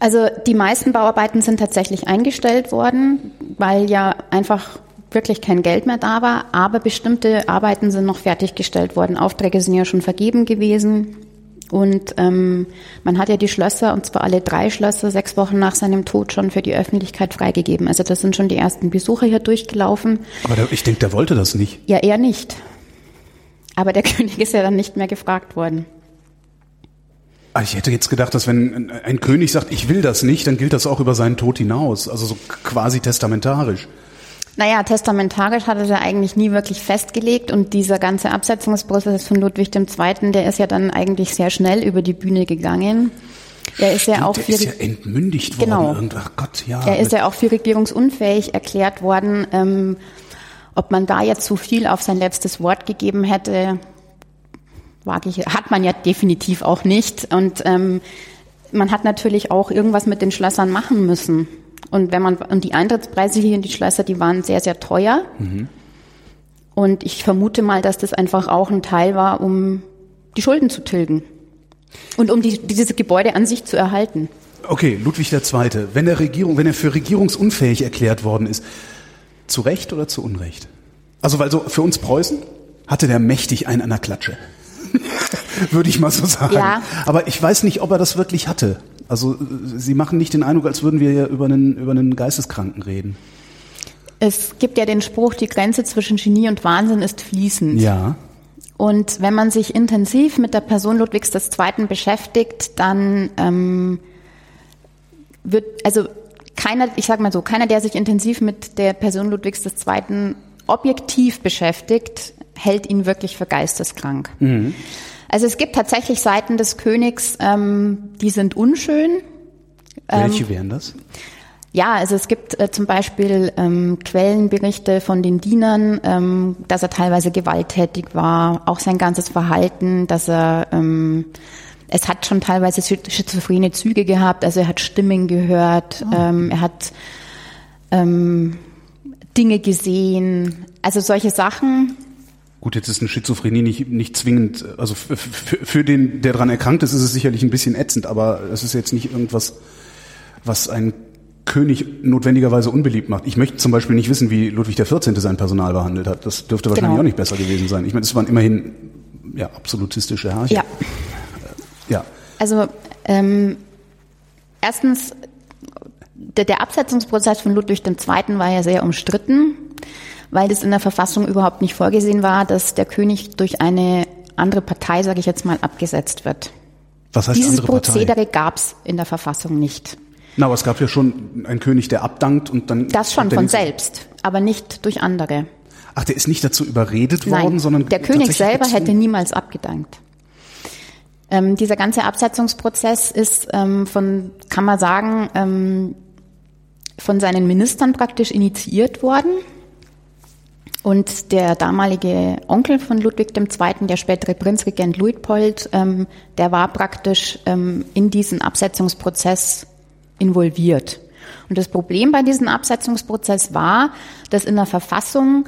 Also die meisten Bauarbeiten sind tatsächlich eingestellt worden, weil ja einfach wirklich kein Geld mehr da war. Aber bestimmte Arbeiten sind noch fertiggestellt worden. Aufträge sind ja schon vergeben gewesen. Und ähm, man hat ja die Schlösser, und zwar alle drei Schlösser, sechs Wochen nach seinem Tod schon für die Öffentlichkeit freigegeben. Also das sind schon die ersten Besucher hier durchgelaufen. Aber der, ich denke, der wollte das nicht. Ja, er nicht. Aber der König ist ja dann nicht mehr gefragt worden. Ah, Ich hätte jetzt gedacht, dass wenn ein König sagt, ich will das nicht, dann gilt das auch über seinen Tod hinaus. Also so quasi testamentarisch. Naja, testamentarisch hat er ja eigentlich nie wirklich festgelegt und dieser ganze Absetzungsprozess von Ludwig II., der ist ja dann eigentlich sehr schnell über die Bühne gegangen. Er ist ja auch der für, ist ja entmündigt worden. Genau. Irgend- Ach Gott, ja. er ist ja auch für regierungsunfähig erklärt worden. Ähm, ob man da jetzt zu viel auf sein letztes Wort gegeben hätte, wage ich, hat man ja definitiv auch nicht. Und ähm, man hat natürlich auch irgendwas mit den Schlössern machen müssen. Und wenn man und die Eintrittspreise hier in die Schlösser, die waren sehr sehr teuer. Und ich vermute mal, dass das einfach auch ein Teil war, um die Schulden zu tilgen und um die, dieses Gebäude an sich zu erhalten. Okay, Ludwig II. Wenn der Regierung, wenn er für regierungsunfähig erklärt worden ist, zu Recht oder zu Unrecht? Also, weil so für uns Preußen hatte der mächtig einen an der Klatsche. Würde ich mal so sagen. Ja. Aber ich weiß nicht, ob er das wirklich hatte. Also, äh, Sie machen nicht den Eindruck, als würden wir ja über einen, über einen Geisteskranken reden. Es gibt ja den Spruch, die Grenze zwischen Genie und Wahnsinn ist fließend. Ja. Und wenn man sich intensiv mit der Person Ludwigs II. beschäftigt, dann ähm, wird, also keiner, ich sag mal so, keiner, der sich intensiv mit der Person Ludwigs II. objektiv beschäftigt, hält ihn wirklich für geisteskrank. Also es gibt tatsächlich Seiten des Königs, ähm, die sind unschön. Ähm, Welche wären das? Ja, also es gibt äh, zum Beispiel ähm, Quellenberichte von den Dienern, ähm, dass er teilweise gewalttätig war, auch sein ganzes Verhalten, dass er ähm, es hat schon teilweise schi- schizophrene Züge gehabt, also er hat Stimmen gehört, ähm, er hat ähm, Dinge gesehen, also solche Sachen. Gut, jetzt ist eine Schizophrenie nicht, nicht zwingend, also für, für, für den, der daran erkrankt ist, ist es sicherlich ein bisschen ätzend, aber es ist jetzt nicht irgendwas, was einen König notwendigerweise unbeliebt macht. Ich möchte zum Beispiel nicht wissen, wie Ludwig XIV. sein Personal behandelt hat. Das dürfte wahrscheinlich Genau. auch nicht besser gewesen sein. Ich meine, es waren immerhin ja, absolutistische Herrscher. Ja, ja. also ähm, erstens, der, der Absetzungsprozess von Ludwig II. war ja sehr umstritten, weil das in der Verfassung überhaupt nicht vorgesehen war, dass der König durch eine andere Partei, sage ich jetzt mal, abgesetzt wird. Was heißt Dieses andere Partei? Prozedere gab es in der Verfassung nicht. Na, aber es gab ja schon einen König, der abdankt und dann. Das schon von selbst, aber nicht durch andere. Ach, der ist nicht dazu überredet worden, Nein, sondern der König selber gezwungen. hätte niemals abgedankt. Ähm, dieser ganze Absetzungsprozess ist ähm, von, kann man sagen, ähm, von seinen Ministern praktisch initiiert worden. Und der damalige Onkel von Ludwig II., der spätere Prinzregent Luitpold, ähm, der war praktisch ähm, in diesen Absetzungsprozess involviert. Und das Problem bei diesem Absetzungsprozess war, dass in der Verfassung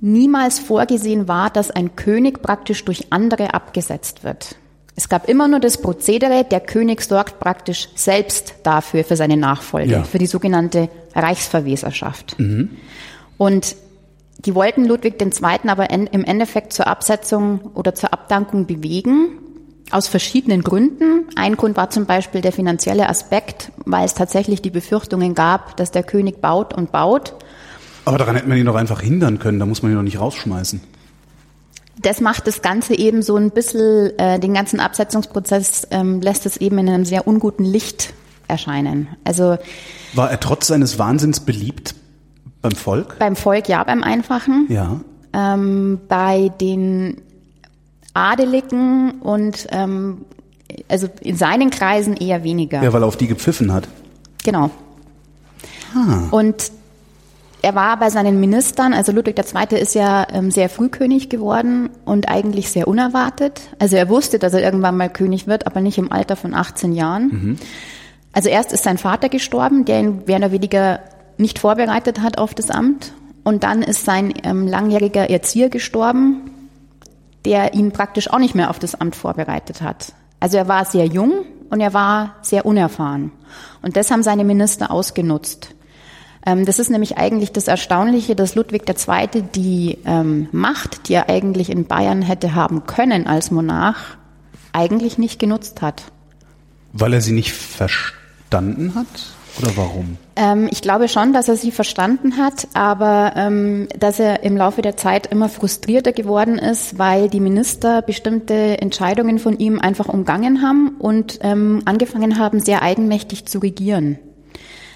niemals vorgesehen war, dass ein König praktisch durch andere abgesetzt wird. Es gab immer nur das Prozedere, der König sorgt praktisch selbst dafür, für seine Nachfolge, Ja. für die sogenannte Reichsverweserschaft. Und die wollten Ludwig II. aber en- im Endeffekt zur Absetzung oder zur Abdankung bewegen. aus verschiedenen Gründen. Ein Grund war zum Beispiel der finanzielle Aspekt, weil es tatsächlich die Befürchtungen gab, dass der König baut und baut. Aber daran hätte man ihn doch einfach hindern können, da muss man ihn doch nicht rausschmeißen. Das macht das Ganze eben so ein bisschen, äh, den ganzen Absetzungsprozess ähm, lässt es eben in einem sehr unguten Licht erscheinen. Also War er trotz seines Wahnsinns beliebt beim Volk? beim Volk ja, beim Einfachen. Ja. Ähm, bei den Adeligen und ähm, also in seinen Kreisen eher weniger. Ja, weil er auf die gepfiffen hat. Genau. Und er war bei seinen Ministern, also Ludwig II. ist ja ähm, sehr früh König geworden und eigentlich sehr unerwartet. Also er wusste, dass er irgendwann mal König wird, aber nicht im Alter von 18 Jahren. Also erst ist sein Vater gestorben, der ihn mehr oder weniger nicht vorbereitet hat auf das Amt. Und dann ist sein ähm, langjähriger Erzieher gestorben, der ihn praktisch auch nicht mehr auf das Amt vorbereitet hat. Also er war sehr jung und er war sehr unerfahren. Und das haben seine Minister ausgenutzt. Ähm, das ist nämlich eigentlich das Erstaunliche, dass Ludwig II. die ähm, Macht, die er eigentlich in Bayern hätte haben können als Monarch, eigentlich nicht genutzt hat. Weil er sie nicht verstanden hat? Oder warum? Ähm, ich glaube schon, dass er sie verstanden hat, aber ähm, dass er im Laufe der Zeit immer frustrierter geworden ist, weil die Minister bestimmte Entscheidungen von ihm einfach umgangen haben und ähm, angefangen haben, sehr eigenmächtig zu regieren.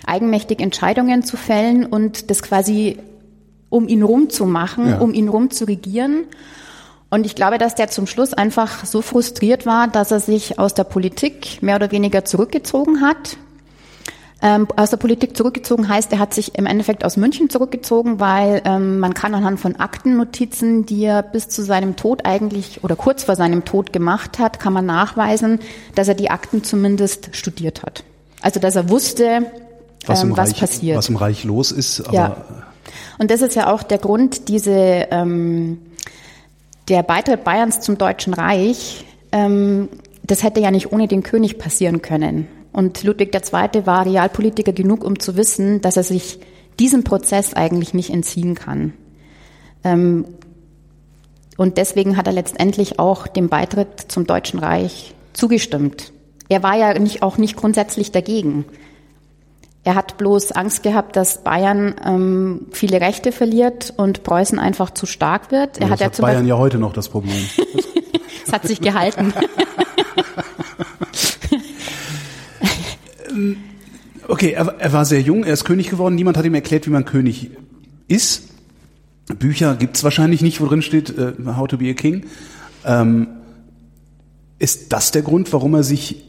Eigenmächtig Entscheidungen zu fällen und das quasi um ihn rum zu machen, Ja. um ihn rum zu regieren. Und ich glaube, dass der zum Schluss einfach so frustriert war, dass er sich aus der Politik mehr oder weniger zurückgezogen hat. Ähm, aus der Politik zurückgezogen heißt, er hat sich im Endeffekt aus München zurückgezogen, weil ähm, man kann anhand von Aktennotizen, die er bis zu seinem Tod eigentlich oder kurz vor seinem Tod gemacht hat, kann man nachweisen, dass er die Akten zumindest studiert hat. Also dass er wusste, Was, im ähm, was Reich, passiert. was im Reich los ist, aber Ja. Und das ist ja auch der Grund, diese, ähm, der Beitritt Bayerns zum Deutschen Reich, ähm, das hätte ja nicht ohne den König passieren können. Und Ludwig II. war Realpolitiker genug, um zu wissen, dass er sich diesem Prozess eigentlich nicht entziehen kann. Ähm, und deswegen hat er letztendlich auch dem Beitritt zum Deutschen Reich zugestimmt. Er war ja nicht, auch nicht grundsätzlich dagegen. Er hat bloß Angst gehabt, dass Bayern ähm, viele Rechte verliert und Preußen einfach zu stark wird. Er das hat ja hat Bayern Beispiel, ja heute noch das Problem. es hat sich gehalten. Okay, er, er war sehr jung, er ist König geworden, niemand hat ihm erklärt, wie man König ist. Bücher gibt's wahrscheinlich nicht, wo drin steht, äh, How to be a King. Ähm, ist das der Grund, warum er sich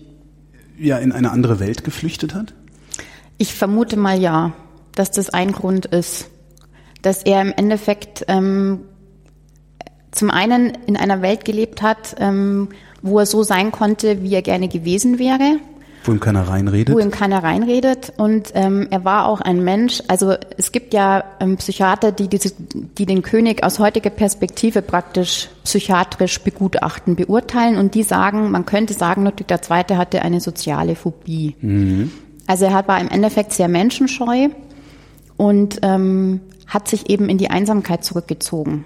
ja in eine andere Welt geflüchtet hat? Ich vermute mal ja, dass das ein Grund ist, dass er im Endeffekt ähm, zum einen in einer Welt gelebt hat, ähm, wo er so sein konnte, wie er gerne gewesen wäre. Wo ihm keiner reinredet? wo ihm keiner reinredet. Und ähm, er war auch ein Mensch, also es gibt ja ähm, Psychiater, die, diese, die den König aus heutiger Perspektive praktisch psychiatrisch begutachten, beurteilen und die sagen, man könnte sagen, Ludwig II. hatte eine soziale Phobie. Also er war im Endeffekt sehr menschenscheu und ähm, hat sich eben in die Einsamkeit zurückgezogen.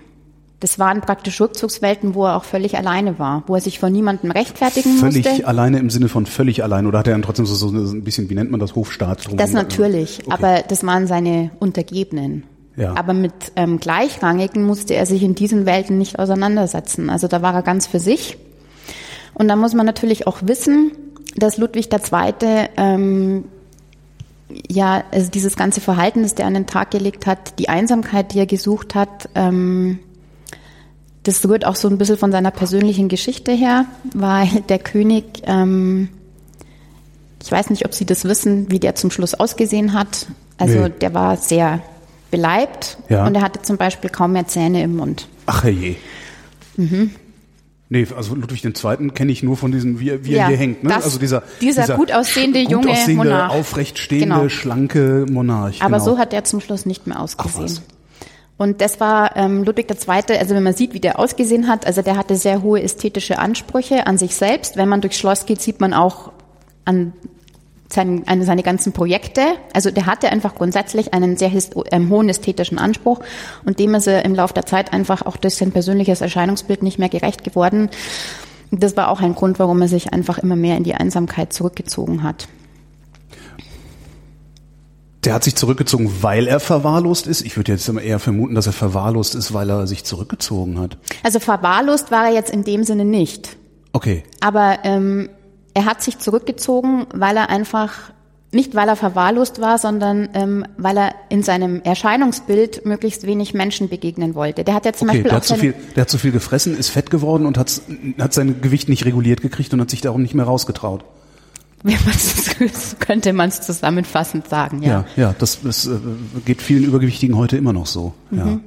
Das waren praktisch Rückzugswelten, wo er auch völlig alleine war, wo er sich vor niemandem rechtfertigen Völlig musste. alleine im Sinne von völlig allein oder hat er dann trotzdem so, so ein bisschen, wie nennt man das, Hofstaat drum? Das natürlich, Okay. aber das waren seine Untergebenen. Ja. Aber mit ähm, Gleichrangigen musste er sich in diesen Welten nicht auseinandersetzen. Also da war er ganz für sich. Und da muss man natürlich auch wissen, dass Ludwig II. Ähm, ja, also dieses ganze Verhalten, das der an den Tag gelegt hat, die Einsamkeit, die er gesucht hat, ähm, das rührt auch so ein bisschen von seiner persönlichen Geschichte her, weil der König, ähm, ich weiß nicht, ob Sie das wissen, wie der zum Schluss ausgesehen hat. Also Nee. der war sehr beleibt Ja. und er hatte zum Beispiel kaum mehr Zähne im Mund. Ach herrje. Mhm. Nee, also Ludwig II. kenne ich nur von diesem, wie, er- wie Ja, er hier hängt. Ne? also dieser, dieser gut aussehende gut junge aussehende, Monarch. aufrecht stehende, Genau. schlanke Monarch. Aber genau. so hat er zum Schluss nicht mehr ausgesehen. was. Und das war ähm, Ludwig II., also wenn man sieht, wie der ausgesehen hat, also der hatte sehr hohe ästhetische Ansprüche an sich selbst. Wenn man durchs Schloss geht, sieht man auch an seinen, an seine ganzen Projekte. Also der hatte einfach grundsätzlich einen sehr ähm, hohen ästhetischen Anspruch und dem ist er im Laufe der Zeit einfach auch durch sein persönliches Erscheinungsbild nicht mehr gerecht geworden. Das war auch ein Grund, warum er sich einfach immer mehr in die Einsamkeit zurückgezogen hat. Der hat sich zurückgezogen, weil er verwahrlost ist. Ich würde jetzt immer eher vermuten, dass er verwahrlost ist, weil er sich zurückgezogen hat. Also verwahrlost war er jetzt in dem Sinne nicht. Okay. Aber ähm, er hat sich zurückgezogen, weil er einfach nicht weil er verwahrlost war, sondern ähm, weil er in seinem Erscheinungsbild möglichst wenig Menschen begegnen wollte. Der hat ja zum okay, Beispiel der auch hat, zu viel, der hat zu viel gefressen, ist fett geworden und hat, hat sein Gewicht nicht reguliert gekriegt und hat sich darum nicht mehr rausgetraut. könnte man es zusammenfassend sagen, ja. Ja, ja das, das äh, geht vielen Übergewichtigen heute immer noch so. Mhm. Ja.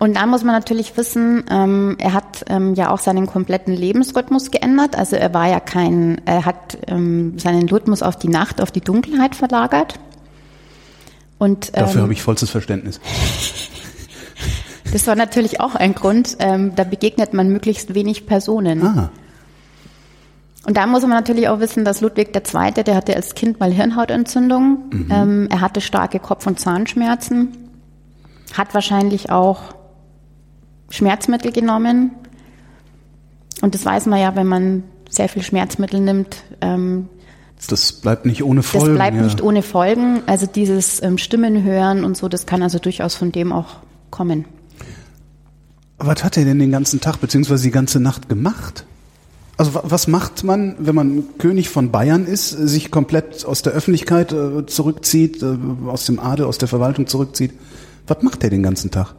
Und dann muss man natürlich wissen, ähm, er hat ähm, ja auch seinen kompletten Lebensrhythmus geändert. Also er war ja kein, er hat ähm, seinen Rhythmus auf die Nacht, auf die Dunkelheit verlagert. Und, ähm, Dafür habe ich vollstes Verständnis. das war natürlich auch ein Grund. Ähm, da begegnet man möglichst wenig Personen. Ah. Und da muss man natürlich auch wissen, dass Ludwig II., der hatte als Kind mal Hirnhautentzündung. Mhm. Ähm, er hatte starke Kopf- und Zahnschmerzen. Hat wahrscheinlich auch Schmerzmittel genommen. Und das weiß man ja, wenn man sehr viel Schmerzmittel nimmt. Ähm, das bleibt nicht ohne Folgen. Das bleibt ja. nicht ohne Folgen. Also dieses ähm, Stimmen hören und so, das kann also durchaus von dem auch kommen. Was hat er denn den ganzen Tag beziehungsweise die ganze Nacht gemacht? Also was macht man, wenn man König von Bayern ist, sich komplett aus der Öffentlichkeit äh, zurückzieht, äh, aus dem Adel, aus der Verwaltung zurückzieht? Was macht er den ganzen Tag?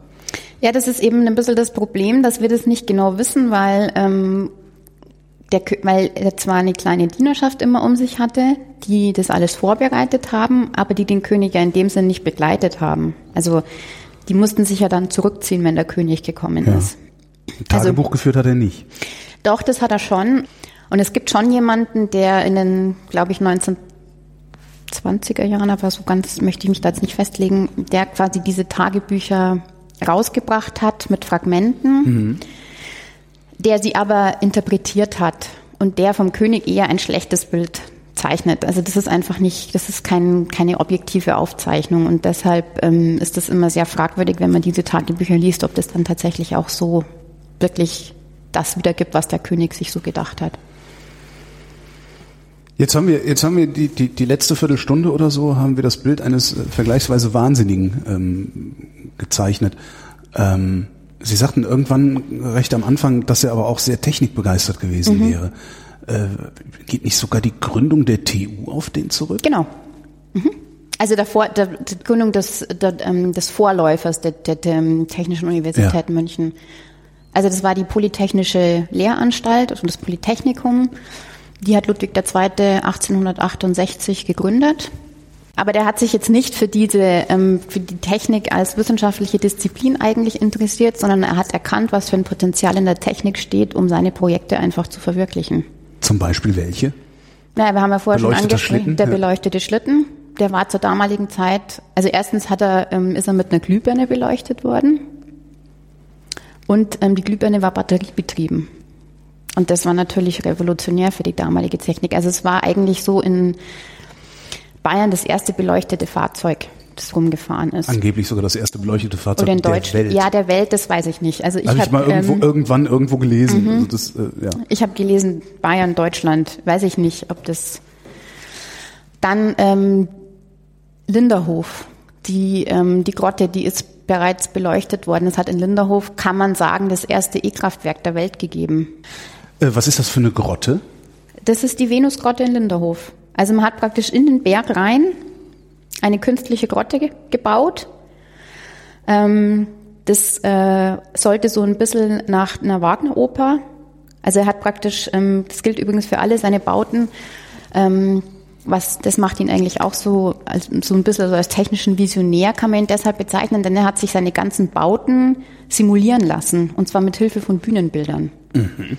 Ja, das ist eben ein bisschen das Problem, dass wir das nicht genau wissen, weil, ähm, der, weil er zwar eine kleine Dienerschaft immer um sich hatte, die das alles vorbereitet haben, aber die den König ja in dem Sinn nicht begleitet haben. Also die mussten sich ja dann zurückziehen, wenn der König gekommen ja. ist. Tagebuch also, geführt hat er nicht. Doch, das hat er schon. Und es gibt schon jemanden, der in den, glaube ich, 1920er Jahren, aber so ganz möchte ich mich da jetzt nicht festlegen, der quasi diese Tagebücher rausgebracht hat mit Fragmenten, mhm. der sie aber interpretiert hat und der vom König eher ein schlechtes Bild zeichnet. Also das ist einfach nicht, das ist kein, keine objektive Aufzeichnung und deshalb ähm, ist es immer sehr fragwürdig, wenn man diese Tagebücher liest, ob das dann tatsächlich auch so wirklich das wiedergibt, was der König sich so gedacht hat. Jetzt haben wir, jetzt haben wir die, die, die letzte Viertelstunde oder so, haben wir das Bild eines äh, vergleichsweise Wahnsinnigen ähm, gezeichnet. Ähm, Sie sagten irgendwann recht am Anfang, dass er aber auch sehr technikbegeistert gewesen mhm. wäre. Äh, geht nicht sogar die Gründung der TU auf den zurück? Genau. Mhm. Also davor, der, die Gründung des, der, ähm, des Vorläufers der, der, der Technischen Universität ja. München. Also das war die Polytechnische Lehranstalt, also das Polytechnikum. Die hat Ludwig II. 1868 gegründet. Aber der hat sich jetzt nicht für diese, ähm, für die Technik als wissenschaftliche Disziplin eigentlich interessiert, sondern er hat erkannt, was für ein Potenzial in der Technik steht, um seine Projekte einfach zu verwirklichen. Zum Beispiel welche? Naja, wir haben ja vorher schon angesprochen, der ja. beleuchtete Schlitten. Der war zur damaligen Zeit, also erstens hat er, ähm, ist er mit einer Glühbirne beleuchtet worden. Und ähm, die Glühbirne war batteriebetrieben. Und das war natürlich revolutionär für die damalige Technik. Also es war eigentlich so in Bayern das erste beleuchtete Fahrzeug, das rumgefahren ist. Angeblich sogar das erste beleuchtete Fahrzeug Oder in Deutsch, der Welt. Ja, der Welt, das weiß ich nicht. Also ich habe hab, mal irgendwo, ähm, irgendwann irgendwo gelesen. Mhm. Also das, äh, ja. Ich habe gelesen Bayern, Deutschland. Weiß ich nicht, ob das. Dann ähm, Linderhof, die ähm, die Grotte, die ist bereits beleuchtet worden. Es hat in Linderhof, kann man sagen, das erste E-Kraftwerk der Welt gegeben. Äh, was ist das für eine Grotte? Das ist die Venusgrotte in Linderhof. Also man hat praktisch in den Berg rein eine künstliche Grotte ge gebaut. Ähm, das äh, sollte so ein bisschen nach einer Wagner-Oper. Also er hat praktisch, ähm, das gilt übrigens für alle seine Bauten, ähm, was, das macht ihn eigentlich auch so, als, so ein bisschen so als technischen Visionär kann man ihn deshalb bezeichnen, denn er hat sich seine ganzen Bauten simulieren lassen, und zwar mit Hilfe von Bühnenbildern. Mhm.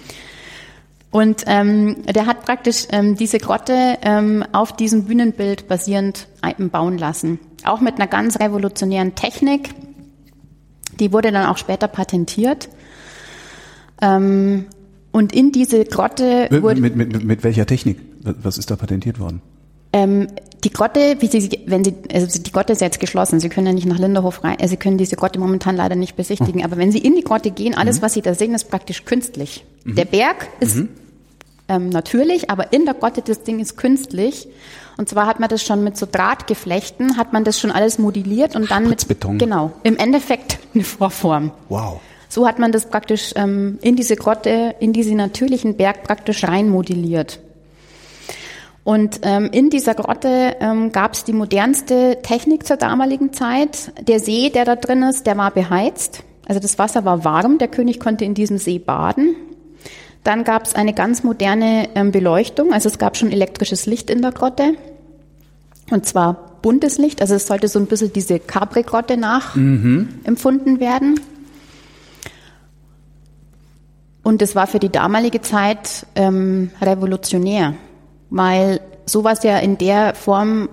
Und ähm, der hat praktisch ähm, diese Grotte ähm, auf diesem Bühnenbild basierend bauen lassen. Auch mit einer ganz revolutionären Technik. Die wurde dann auch später patentiert. Ähm, und in diese Grotte wurde... Mit, mit, mit, mit welcher Technik? Was ist da patentiert worden? Ähm, die Grotte, wie Sie, wenn Sie, also die Grotte ist jetzt geschlossen. Sie können ja nicht nach Linderhof rein. Also Sie können diese Grotte momentan leider nicht besichtigen. Mhm. Aber wenn Sie in die Grotte gehen, alles, mhm. was Sie da sehen, ist praktisch künstlich. Mhm. Der Berg ist mhm. ähm, natürlich, aber in der Grotte das Ding ist künstlich. Und zwar hat man das schon mit so Drahtgeflechten, hat man das schon alles modelliert und dann mit Beton. genau im Endeffekt eine Vorform. Wow. So hat man das praktisch ähm, in diese Grotte, in diese natürlichen Berg praktisch rein modelliert. Und ähm, in dieser Grotte ähm, gab es die modernste Technik zur damaligen Zeit. Der See, der da drin ist, der war beheizt. Also das Wasser war warm. Der König konnte in diesem See baden. Dann gab es eine ganz moderne ähm, Beleuchtung. Also es gab schon elektrisches Licht in der Grotte. Und zwar buntes Licht. Also es sollte so ein bisschen diese Capri-Grotte nachempfunden werden. Und es war für die damalige Zeit ähm, revolutionär weil sowas ja in der Form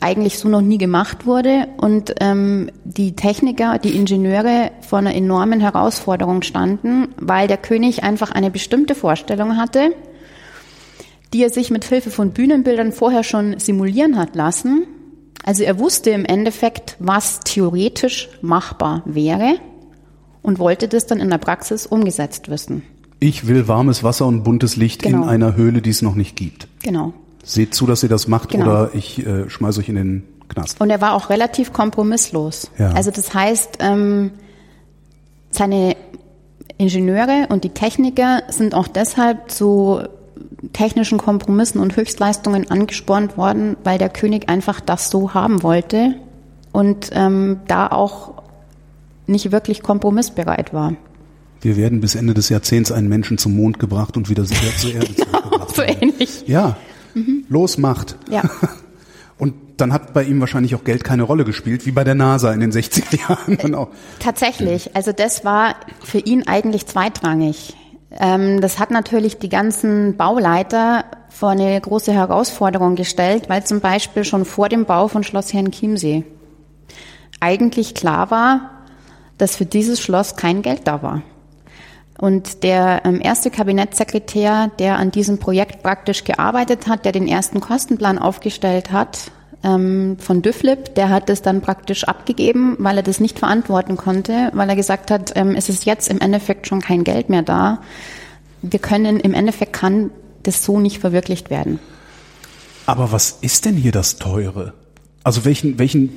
eigentlich so noch nie gemacht wurde und ähm, die Techniker, die Ingenieure vor einer enormen Herausforderung standen, weil der König einfach eine bestimmte Vorstellung hatte, die er sich mit Hilfe von Bühnenbildern vorher schon simulieren hat lassen. Also er wusste im Endeffekt, was theoretisch machbar wäre und wollte das dann in der Praxis umgesetzt wissen. Ich will warmes Wasser und buntes Licht Genau. in einer Höhle, die es noch nicht gibt. Genau. Seht zu, dass ihr das macht Genau. oder ich äh, schmeiß euch in den Knast. Und er war auch relativ kompromisslos. Ja. Also das heißt, ähm, seine Ingenieure und die Techniker sind auch deshalb zu technischen Kompromissen und Höchstleistungen angespornt worden, weil der König einfach das so haben wollte und ähm, da auch nicht wirklich kompromissbereit war. Wir werden bis Ende des Jahrzehnts einen Menschen zum Mond gebracht und wieder sicher zur Erde zurückgebracht. So ähnlich. Ja, los macht. Ja. Und dann hat bei ihm wahrscheinlich auch Geld keine Rolle gespielt, wie bei der NASA in den 60er Jahren. Dann auch. Tatsächlich. Also das war für ihn eigentlich zweitrangig. Ähm, das hat natürlich die ganzen Bauleiter vor eine große Herausforderung gestellt, weil zum Beispiel schon vor dem Bau von Schloss Herrenchiemsee eigentlich klar war, dass für dieses Schloss kein Geld da war. Und der ähm, erste Kabinettssekretär, der an diesem Projekt praktisch gearbeitet hat, der den ersten Kostenplan aufgestellt hat, ähm, von Düfflip, der hat es dann praktisch abgegeben, weil er das nicht verantworten konnte, weil er gesagt hat, ähm, es ist jetzt im Endeffekt schon kein Geld mehr da. Wir können, im Endeffekt kann das so nicht verwirklicht werden. Aber was ist denn hier das Teure? Also welchen, welchen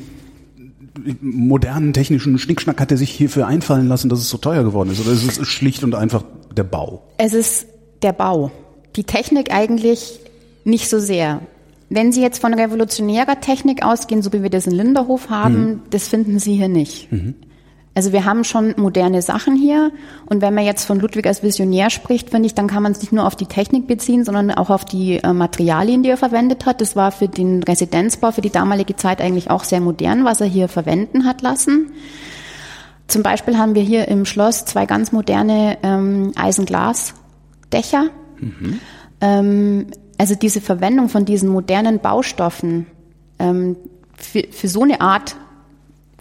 modernen technischen Schnickschnack hat er sich hierfür einfallen lassen, dass es so teuer geworden ist? Oder ist es schlicht und einfach der Bau? Es ist der Bau. Die Technik eigentlich nicht so sehr. Wenn Sie jetzt von revolutionärer Technik ausgehen, so wie wir das in Linderhof haben, das finden Sie hier nicht. Also wir haben schon moderne Sachen hier und wenn man jetzt von Ludwig als Visionär spricht, finde ich, dann kann man es nicht nur auf die Technik beziehen, sondern auch auf die äh, Materialien, die er verwendet hat. Das war für den Residenzbau für die damalige Zeit eigentlich auch sehr modern, was er hier verwenden hat lassen. Zum Beispiel haben wir hier im Schloss zwei ganz moderne ähm, Eisenglasdächer. Ähm, also diese Verwendung von diesen modernen Baustoffen ähm, für, für so eine Art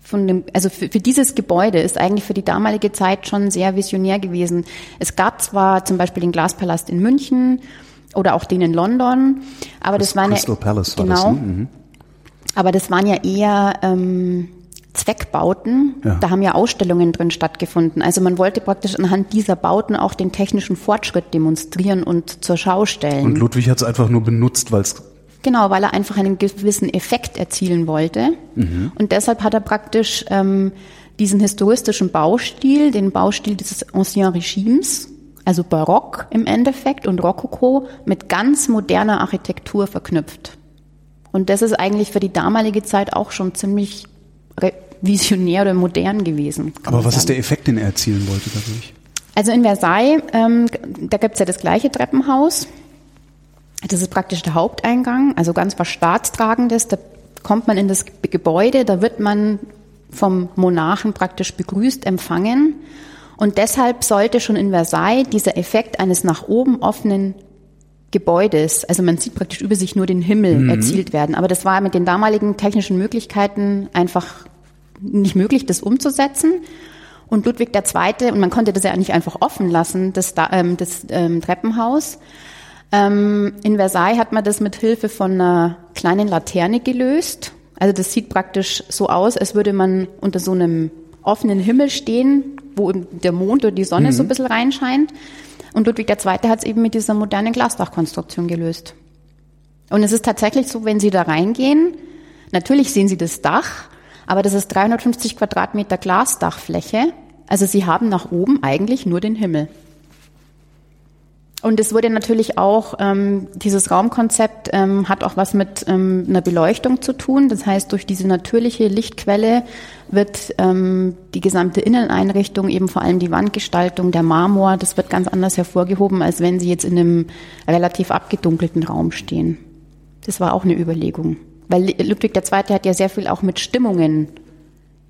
von dem, also für, für dieses Gebäude ist eigentlich für die damalige Zeit schon sehr visionär gewesen. Es gab zwar zum Beispiel den Glaspalast in München oder auch den in London, aber das, Das waren Crystal ja, Palace war genau, das, ne? Mhm. aber das waren ja eher ähm, Zweckbauten. Ja. Da haben ja Ausstellungen drin stattgefunden. Also man wollte praktisch anhand dieser Bauten auch den technischen Fortschritt demonstrieren und zur Schau stellen. Und Ludwig hat es einfach nur benutzt, weil es Genau, weil er einfach einen gewissen Effekt erzielen wollte. Und deshalb hat er praktisch ähm, diesen historistischen Baustil, den Baustil des Ancien Regimes, also Barock im Endeffekt und Rokoko, mit ganz moderner Architektur verknüpft. Und das ist eigentlich für die damalige Zeit auch schon ziemlich visionär oder modern gewesen. Aber was ist sagen. der Effekt, den er erzielen wollte dadurch? Also in Versailles, ähm, da gibt's ja das gleiche Treppenhaus. Das ist praktisch der Haupteingang, also ganz was Staatstragendes. Da kommt man in das Gebäude, da wird man vom Monarchen praktisch begrüßt, empfangen. Und deshalb sollte schon in Versailles dieser Effekt eines nach oben offenen Gebäudes, also man sieht praktisch über sich nur den Himmel erzielt werden. Aber das war mit den damaligen technischen Möglichkeiten einfach nicht möglich, das umzusetzen. Und Ludwig II., und man konnte das ja nicht einfach offen lassen, das, da- ähm, das ähm, Treppenhaus. Ähm, in Versailles hat man das mit Hilfe von einer kleinen Laterne gelöst. Also das sieht praktisch so aus, als würde man unter so einem offenen Himmel stehen, wo der Mond oder die Sonne so ein bisschen reinscheint. Und Ludwig II. hat es eben mit dieser modernen Glasdachkonstruktion gelöst. Und es ist tatsächlich so, wenn Sie da reingehen, natürlich sehen Sie das Dach, aber das ist 350 Quadratmeter Glasdachfläche. Also Sie haben nach oben eigentlich nur den Himmel. Und es wurde natürlich auch, ähm, dieses Raumkonzept ähm, hat auch was mit ähm, einer Beleuchtung zu tun. Das heißt, durch diese natürliche Lichtquelle wird ähm, die gesamte Inneneinrichtung, eben vor allem die Wandgestaltung, der Marmor, das wird ganz anders hervorgehoben, als wenn Sie jetzt in einem relativ abgedunkelten Raum stehen. Das war auch eine Überlegung. Weil Ludwig II. hat ja sehr viel auch mit Stimmungen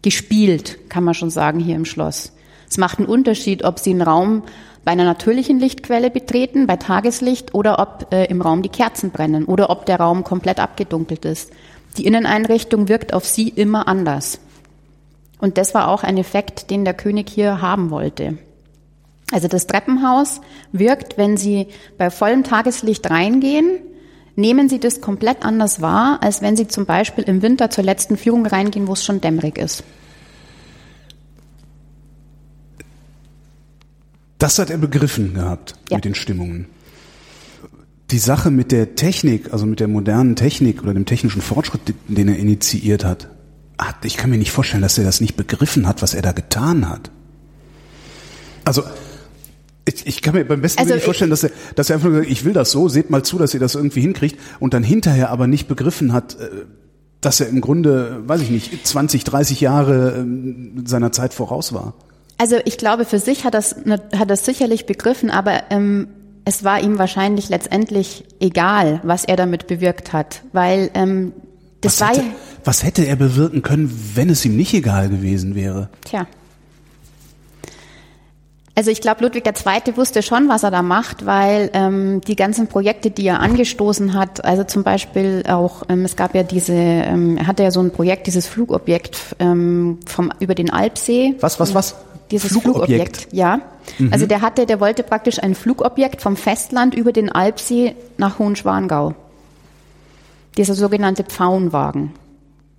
gespielt, kann man schon sagen, hier im Schloss. Es macht einen Unterschied, ob Sie einen Raum bei einer natürlichen Lichtquelle betreten, bei Tageslicht, oder ob äh, im Raum die Kerzen brennen oder ob der Raum komplett abgedunkelt ist. Die Inneneinrichtung wirkt auf Sie immer anders. Und das war auch ein Effekt, den der König hier haben wollte. Also das Treppenhaus wirkt, wenn Sie bei vollem Tageslicht reingehen, nehmen Sie das komplett anders wahr, als wenn Sie zum Beispiel im Winter zur letzten Führung reingehen, wo es schon dämmerig ist. Das hat er begriffen gehabt ja. mit den Stimmungen. Die Sache mit der Technik, also mit der modernen Technik oder dem technischen Fortschritt, den er initiiert hat, hat ich kann mir nicht vorstellen, dass er das nicht begriffen hat, was er da getan hat. Also ich, ich kann mir beim besten also nicht vorstellen, dass er, dass er einfach gesagt, ich will das so, seht mal zu, dass ihr das irgendwie hinkriegt und dann hinterher aber nicht begriffen hat, äh, dass er im Grunde, weiß ich nicht, 20, 30 Jahre ähm, seiner Zeit voraus war. Also ich glaube, für sich hat das hat das sicherlich begriffen, aber ähm, es war ihm wahrscheinlich letztendlich egal, was er damit bewirkt hat, weil ähm, das was war hätte, ja, was hätte er bewirken können, wenn es ihm nicht egal gewesen wäre? Tja. Also ich glaube, Ludwig II. wusste schon, was er da macht, weil ähm, die ganzen Projekte, die er angestoßen hat, also zum Beispiel auch, ähm, es gab ja diese, ähm, er hatte ja so ein Projekt, dieses Flugobjekt ähm, vom über den Alpsee. Was, was, was? Dieses Flugobjekt, Flugobjekt ja. Mhm. Also der hatte, der wollte praktisch ein Flugobjekt vom Festland über den Alpsee nach Hohenschwangau. Dieser sogenannte Pfauenwagen.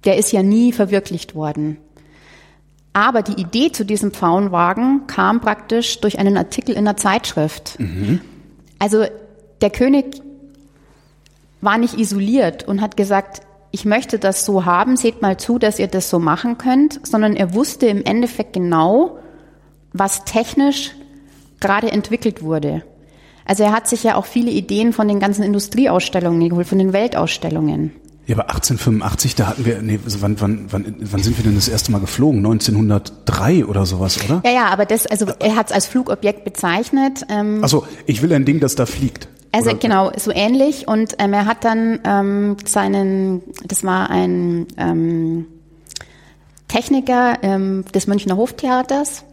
Der ist ja nie verwirklicht worden. Aber die Idee zu diesem Pfauenwagen kam praktisch durch einen Artikel in einer Zeitschrift. Mhm. Also der König war nicht isoliert und hat gesagt, ich möchte das so haben, seht mal zu, dass ihr das so machen könnt, sondern er wusste im Endeffekt genau, was technisch gerade entwickelt wurde. Also er hat sich ja auch viele Ideen von den ganzen Industrieausstellungen geholt, von den Weltausstellungen. Ja, aber 1885, da hatten wir, nee, wann, wann, wann, wann sind wir denn das erste Mal geflogen? 1903 oder sowas, oder? Ja, ja, aber das, also er hat es als Flugobjekt bezeichnet. Ähm, Achso, ich will ein Ding, das da fliegt. Also oder? genau, so ähnlich. Und ähm, er hat dann ähm, seinen, das war ein ähm, Techniker ähm, des Münchner Hoftheaters,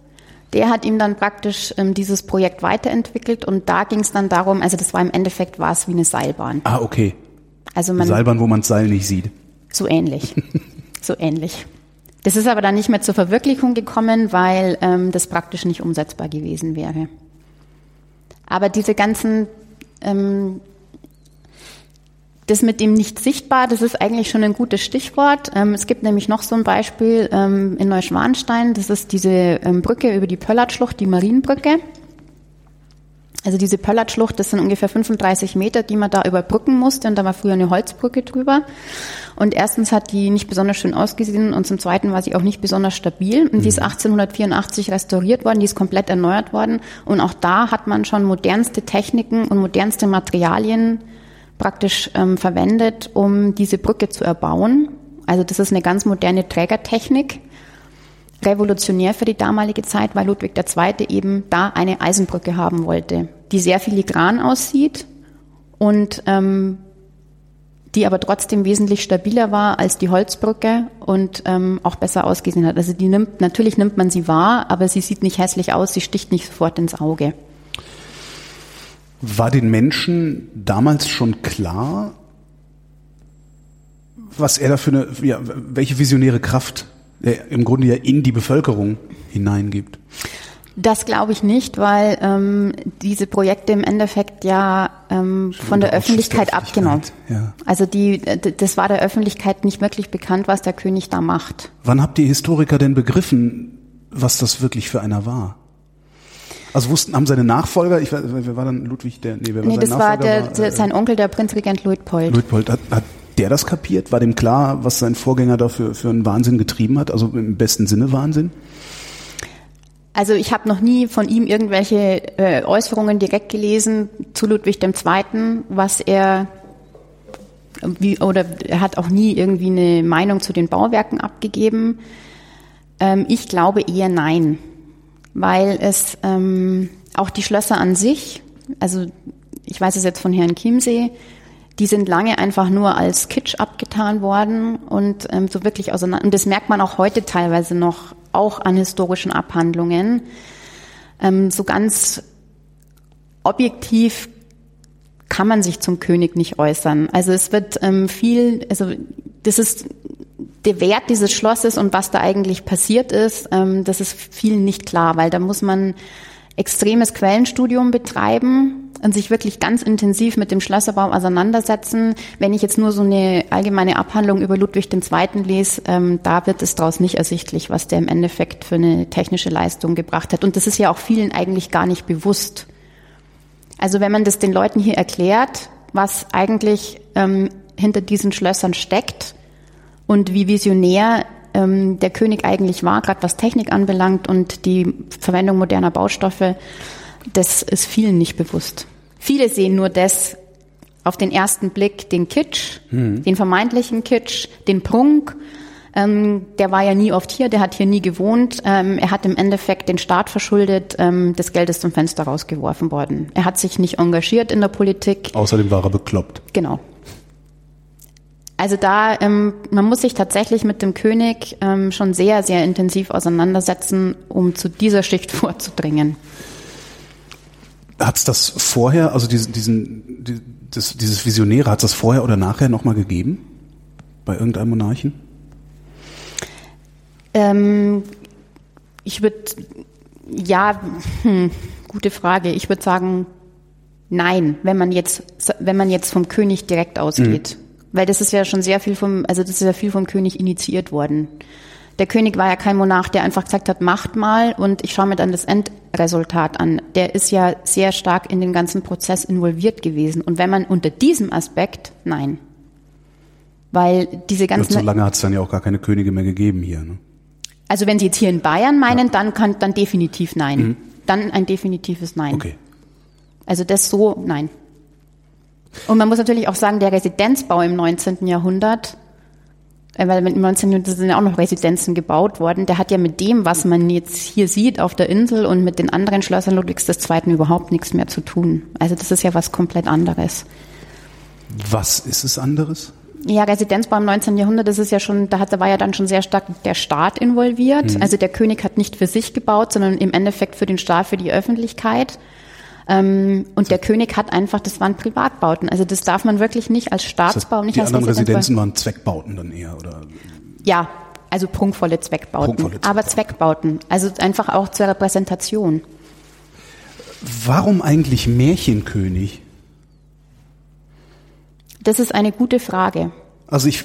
der hat ihm dann praktisch ähm, dieses Projekt weiterentwickelt und da ging es dann darum, also das war im Endeffekt war es wie eine Seilbahn. Ah, okay. Also man, Seilbahn, wo man das Seil nicht sieht. So ähnlich. so ähnlich. Das ist aber dann nicht mehr zur Verwirklichung gekommen, weil ähm, das praktisch nicht umsetzbar gewesen wäre. Aber diese ganzen ähm, das mit dem nicht sichtbar, das ist eigentlich schon ein gutes Stichwort. Ähm, es gibt nämlich noch so ein Beispiel ähm, in Neuschwanstein. Das ist diese ähm, Brücke über die Pöllertschlucht, die Marienbrücke. Also diese Pöllertschlucht, das sind ungefähr 35 Meter, die man da überbrücken musste. Und da war früher eine Holzbrücke drüber. Und erstens hat die nicht besonders schön ausgesehen und zum Zweiten war sie auch nicht besonders stabil. Und die ist 1884 mhm. restauriert worden, die ist komplett erneuert worden. Und auch da hat man schon modernste Techniken und modernste Materialien praktisch ähm, verwendet, um diese Brücke zu erbauen. Also das ist eine ganz moderne Trägertechnik, revolutionär für die damalige Zeit, weil Ludwig II. eben da eine Eisenbrücke haben wollte, die sehr filigran aussieht und ähm, die aber trotzdem wesentlich stabiler war als die Holzbrücke und ähm, auch besser ausgesehen hat. Also die nimmt, natürlich nimmt man sie wahr, aber sie sieht nicht hässlich aus, sie sticht nicht sofort ins Auge. War den Menschen damals schon klar, was er da für eine, ja, welche visionäre Kraft er im Grunde ja in die Bevölkerung hineingibt? Das glaube ich nicht, weil ähm, diese Projekte im Endeffekt ja ähm, von der Öffentlichkeit, der abgenommen. Ja. Also die, das war der Öffentlichkeit nicht wirklich bekannt, was der König da macht. Wann habt ihr Historiker denn begriffen, was das wirklich für einer war? Also wussten, haben seine Nachfolger, ich weiß, wer war dann Ludwig der, nee, wer war nee, das war, der, war, äh, sein Onkel, der Prinzregent Luitpold. Luitpold, hat, hat der das kapiert? War dem klar, was sein Vorgänger dafür für einen Wahnsinn getrieben hat? Also im besten Sinne Wahnsinn? Also ich habe noch nie von ihm irgendwelche äh, Äußerungen direkt gelesen zu Ludwig II., was er wie, oder er hat auch nie irgendwie eine Meinung zu den Bauwerken abgegeben. Ähm, ich glaube eher nein, weil es ähm, auch die Schlösser an sich, also ich weiß es jetzt von Herrn Chiemsee, die sind lange einfach nur als Kitsch abgetan worden und ähm, so wirklich auseinander. Und das merkt man auch heute teilweise noch, auch an historischen Abhandlungen. Ähm, so ganz objektiv kann man sich zum König nicht äußern. Also es wird ähm, viel, also das ist der Wert dieses Schlosses und was da eigentlich passiert ist, ähm, das ist vielen nicht klar, weil da muss man extremes Quellenstudium betreiben und sich wirklich ganz intensiv mit dem Schlösserbau auseinandersetzen. Wenn ich jetzt nur so eine allgemeine Abhandlung über Ludwig II. lese, ähm, da wird es daraus nicht ersichtlich, was der im Endeffekt für eine technische Leistung gebracht hat. Und das ist ja auch vielen eigentlich gar nicht bewusst. Also wenn man das den Leuten hier erklärt, was eigentlich ähm, hinter diesen Schlössern steckt und wie visionär ähm, der König eigentlich war, gerade was Technik anbelangt und die Verwendung moderner Baustoffe, das ist vielen nicht bewusst. Viele sehen nur das auf den ersten Blick, den Kitsch, mhm. den vermeintlichen Kitsch, den Prunk. Ähm, der war ja nie oft hier, der hat hier nie gewohnt. Ähm, er hat im Endeffekt den Staat verschuldet, ähm, das Geld ist zum Fenster rausgeworfen worden. Er hat sich nicht engagiert in der Politik. Außerdem war er bekloppt. Genau. Also da, ähm, man muss sich tatsächlich mit dem König ähm, schon sehr, sehr intensiv auseinandersetzen, um zu dieser Schicht vorzudringen. Hat es das vorher, also diesen, diesen, die, das, dieses Visionäre, hat es das vorher oder nachher nochmal gegeben? Bei irgendeinem Monarchen? Ähm, ich würde, ja, hm, gute Frage. Ich würde sagen, nein, wenn man jetzt, wenn man jetzt vom König direkt ausgeht. Mhm. Weil das ist ja schon sehr viel vom, also das ist ja viel vom König initiiert worden. Der König war ja kein Monarch, der einfach gesagt hat, macht mal und ich schaue mir dann das Endresultat an. Der ist ja sehr stark in den ganzen Prozess involviert gewesen. Und wenn man unter diesem Aspekt, nein. Weil diese ganzen. So lange hat es dann ja auch gar keine Könige mehr gegeben hier. Ne? Also wenn Sie jetzt hier in Bayern meinen, ja. dann kann dann definitiv nein. Mhm. Dann ein definitives Nein. Okay. Also das so, nein. Und man muss natürlich auch sagen, der Residenzbau im 19. Jahrhundert äh, weil im 19. Jahrhundert sind ja auch noch Residenzen gebaut worden. Der hat ja mit dem, was man jetzt hier sieht auf der Insel und mit den anderen Schlössern Ludwigs II. überhaupt nichts mehr zu tun. Also das ist ja was komplett anderes. Was ist es anderes? Ja, Residenzbau im 19. Jahrhundert, das ist ja schon, da, hat, da war ja dann schon sehr stark der Staat involviert. Mhm. Also der König hat nicht für sich gebaut, sondern im Endeffekt für den Staat, für die Öffentlichkeit. Ähm, und der König hat einfach, das waren Privatbauten. Also das darf man wirklich nicht als Staatsbau, das nicht die als anderen Residenzen waren Zweckbauten dann eher, oder? Ja, also prunkvolle Zweckbauten, prunkvolle Zweckbauten. aber Zweckbauten. Also einfach auch zur Repräsentation. Warum eigentlich Märchenkönig? Das ist eine gute Frage. Also ich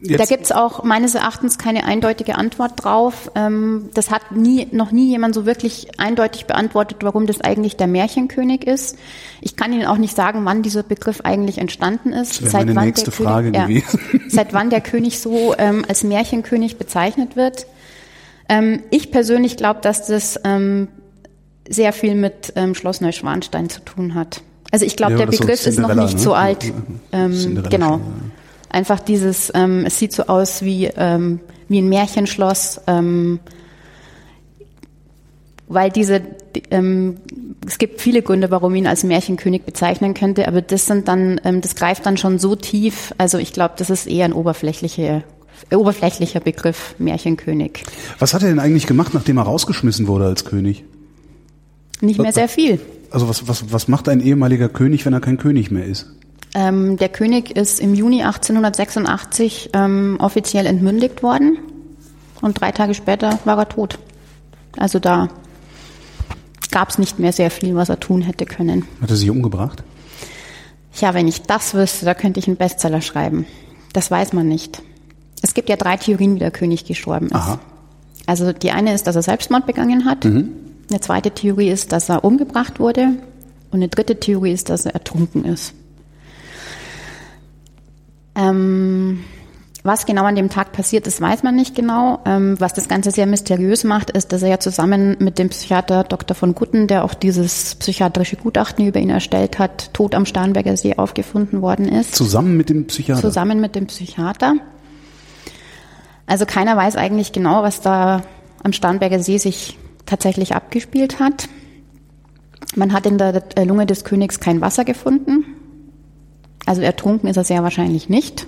Jetzt. Da gibt's auch meines Erachtens keine eindeutige Antwort drauf. Ähm, das hat nie, noch nie jemand so wirklich eindeutig beantwortet, warum das eigentlich der Märchenkönig ist. Ich kann Ihnen auch nicht sagen, wann dieser Begriff eigentlich entstanden ist. Das seit wann nächste der Frage König. Ja, seit wann der König so ähm, als Märchenkönig bezeichnet wird. Ähm, ich persönlich glaube, dass das ähm, sehr viel mit ähm, Schloss Neuschwanstein zu tun hat. Also ich glaube, ja, der Begriff so ist noch nicht ne? so alt. Ähm, genau. Ja. Einfach dieses, ähm, es sieht so aus wie, ähm, wie ein Märchenschloss, ähm, weil diese, ähm, es gibt viele Gründe, warum ihn als Märchenkönig bezeichnen könnte, aber das sind dann, ähm, das greift dann schon so tief, also ich glaube, das ist eher ein oberflächlicher, oberflächlicher Begriff, Märchenkönig. Was hat er denn eigentlich gemacht, nachdem er rausgeschmissen wurde als König? Nicht mehr sehr viel. Also was, was, was macht ein ehemaliger König, wenn er kein König mehr ist? Ähm, der König ist im Juni 1886 ähm, offiziell entmündigt worden und drei Tage später war er tot. Also da gab es nicht mehr sehr viel, was er tun hätte können. Hat er sich umgebracht? Ja, wenn ich das wüsste, da könnte ich einen Bestseller schreiben. Das weiß man nicht. Es gibt ja drei Theorien, wie der König gestorben ist. Aha. Also die eine ist, dass er Selbstmord begangen hat. Mhm. Eine zweite Theorie ist, dass er umgebracht wurde. Und eine dritte Theorie ist, dass er ertrunken ist. Ähm, was genau an dem Tag passiert ist, weiß man nicht genau. Ähm, was das Ganze sehr mysteriös macht, ist, dass er ja zusammen mit dem Psychiater Dr. von Gutten, der auch dieses psychiatrische Gutachten über ihn erstellt hat, tot am Starnberger See aufgefunden worden ist. Zusammen mit dem Psychiater? Zusammen mit dem Psychiater. Also keiner weiß eigentlich genau, was da am Starnberger See sich tatsächlich abgespielt hat. Man hat in der Lunge des Königs kein Wasser gefunden. Also ertrunken ist er sehr wahrscheinlich nicht.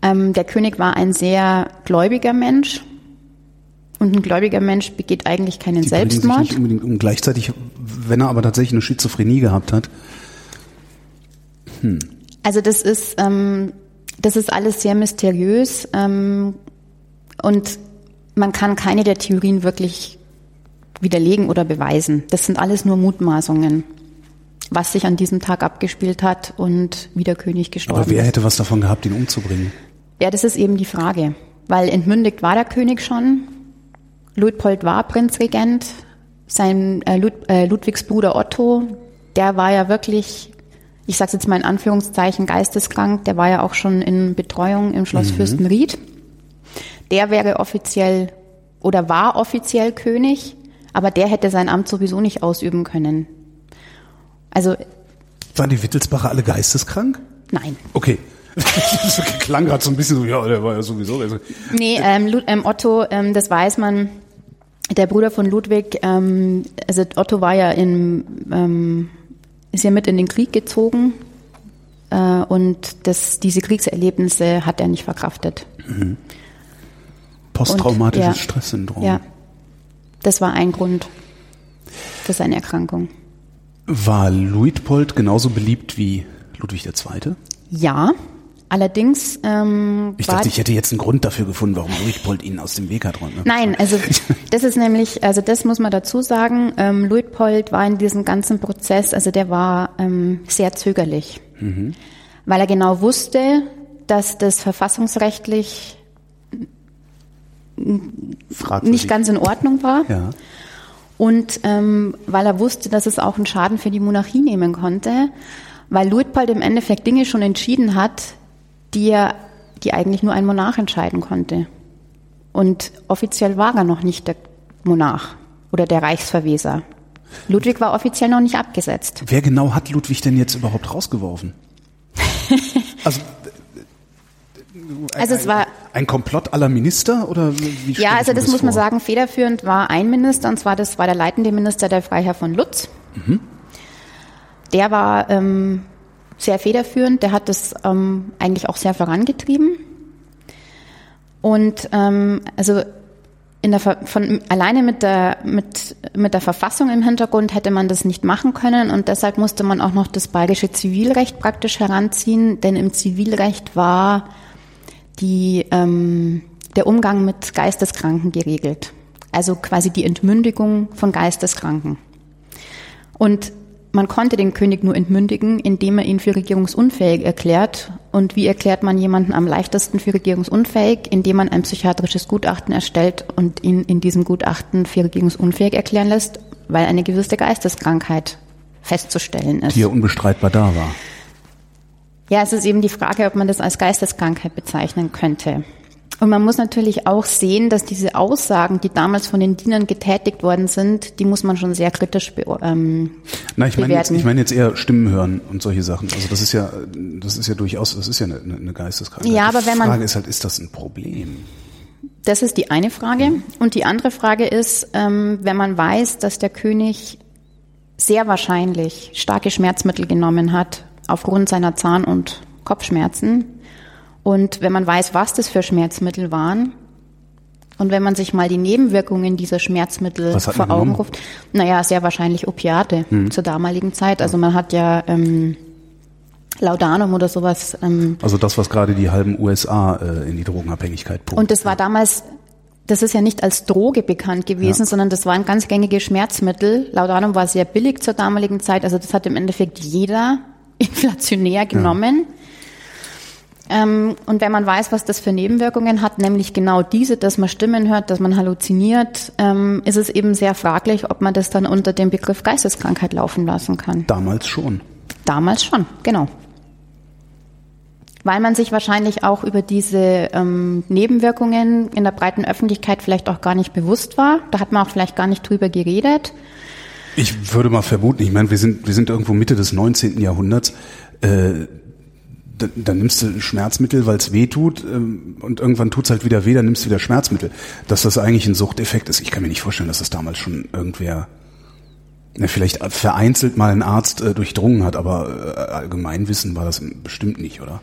Ähm, der König war ein sehr gläubiger Mensch. Und ein gläubiger Mensch begeht eigentlich keinen Die Selbstmord. Sich nicht unbedingt um. Gleichzeitig, wenn er aber tatsächlich eine Schizophrenie gehabt hat. Hm. Also das ist, ähm, das ist alles sehr mysteriös ähm, und man kann keine der Theorien wirklich widerlegen oder beweisen. Das sind alles nur Mutmaßungen, was sich an diesem Tag abgespielt hat und wie der König gestorben ist. Aber wer ist. hätte was davon gehabt, ihn umzubringen? Ja, das ist eben die Frage. Weil entmündigt war der König schon. Luitpold war Prinzregent. Sein äh, Lud, äh, Ludwigs Bruder Otto, der war ja wirklich, ich sage jetzt mal in Anführungszeichen, geisteskrank. Der war ja auch schon in Betreuung im Schloss mhm. Fürstenried. Der wäre offiziell oder war offiziell König, aber der hätte sein Amt sowieso nicht ausüben können. Also waren die Wittelsbacher alle geisteskrank? Nein. Okay. das klang gerade so ein bisschen so, ja, der war ja sowieso. Nee, ähm, ähm, Otto, ähm, das weiß man, der Bruder von Ludwig, ähm, also Otto war ja in, ähm, ist ja mit in den Krieg gezogen äh, und das, diese Kriegserlebnisse hat er nicht verkraftet. Mhm. Posttraumatisches ja, Stresssyndrom. Ja, das war ein Grund für seine Erkrankung. War Luitpold genauso beliebt wie Ludwig II.? Ja, Allerdings. Ähm, ich dachte, ich hätte jetzt einen Grund dafür gefunden, warum Luitpold ihn aus dem Weg hat räumen. Nein, also das ist nämlich, also das muss man dazu sagen. Ähm, Luitpold war in diesem ganzen Prozess, also der war ähm, sehr zögerlich, mhm. weil er genau wusste, dass das verfassungsrechtlich Fragwürdig. nicht ganz in Ordnung war. Ja. Und ähm, weil er wusste, dass es auch einen Schaden für die Monarchie nehmen konnte, weil Luitpold im Endeffekt Dinge schon entschieden hat, die er, die eigentlich nur ein Monarch entscheiden konnte. Und offiziell war er noch nicht der Monarch oder der Reichsverweser. Ludwig war offiziell noch nicht abgesetzt. Wer genau hat Ludwig denn jetzt überhaupt rausgeworfen? also, also es war ein Komplott aller Minister oder wie Ja, also das, das muss man sagen, federführend war ein Minister und zwar das war der leitende Minister der Freiherr von Lutz. Mhm. Der war ähm, sehr federführend. Der hat das ähm, eigentlich auch sehr vorangetrieben. Und ähm, also in der von alleine mit der mit mit der Verfassung im Hintergrund hätte man das nicht machen können und deshalb musste man auch noch das bayerische Zivilrecht praktisch heranziehen, denn im Zivilrecht war die ähm, der Umgang mit Geisteskranken geregelt, also quasi die Entmündigung von Geisteskranken. Und man konnte den König nur entmündigen, indem er ihn für regierungsunfähig erklärt. Und wie erklärt man jemanden am leichtesten für regierungsunfähig? Indem man ein psychiatrisches Gutachten erstellt und ihn in diesem Gutachten für regierungsunfähig erklären lässt, weil eine gewisse Geisteskrankheit festzustellen ist. Die ja unbestreitbar da war. Ja, es ist eben die Frage, ob man das als Geisteskrankheit bezeichnen könnte. Und man muss natürlich auch sehen, dass diese Aussagen, die damals von den Dienern getätigt worden sind, die muss man schon sehr kritisch ähm, Na, ich meine jetzt, ich meine jetzt eher Stimmen hören und solche Sachen. Also das ist ja, das ist ja durchaus, das ist ja eine, eine Geisteskrankheit. Ja, aber wenn man die Frage ist halt, ist das ein Problem? Das ist die eine Frage. Und die andere Frage ist, ähm, wenn man weiß, dass der König sehr wahrscheinlich starke Schmerzmittel genommen hat aufgrund seiner Zahn- und Kopfschmerzen, und wenn man weiß, was das für Schmerzmittel waren, und wenn man sich mal die Nebenwirkungen dieser Schmerzmittel vor Augen ruft, naja, sehr wahrscheinlich Opiate hm. zur damaligen Zeit. Also man hat ja ähm, Laudanum oder sowas. Ähm, also das, was gerade die halben USA äh, in die Drogenabhängigkeit pumpt. Und das war damals, das ist ja nicht als Droge bekannt gewesen, ja. sondern das war ein ganz gängiges Schmerzmittel. Laudanum war sehr billig zur damaligen Zeit, also das hat im Endeffekt jeder inflationär genommen. Ja. Ähm, und wenn man weiß, was das für Nebenwirkungen hat, nämlich genau diese, dass man Stimmen hört, dass man halluziniert, ähm, ist es eben sehr fraglich, ob man das dann unter dem Begriff Geisteskrankheit laufen lassen kann. Damals schon. Damals schon, genau. Weil man sich wahrscheinlich auch über diese ähm, Nebenwirkungen in der breiten Öffentlichkeit vielleicht auch gar nicht bewusst war. Da hat man auch vielleicht gar nicht drüber geredet. Ich würde mal vermuten, ich meine, wir sind, wir sind irgendwo Mitte des 19. Jahrhunderts. Äh, dann, dann nimmst du Schmerzmittel, weil es weh tut ähm, und irgendwann tut's halt wieder weh, dann nimmst du wieder Schmerzmittel. Dass das eigentlich ein Suchteffekt ist, ich kann mir nicht vorstellen, dass das damals schon irgendwer ja, vielleicht vereinzelt mal ein Arzt äh, durchdrungen hat, aber äh, Allgemeinwissen war das bestimmt nicht, oder?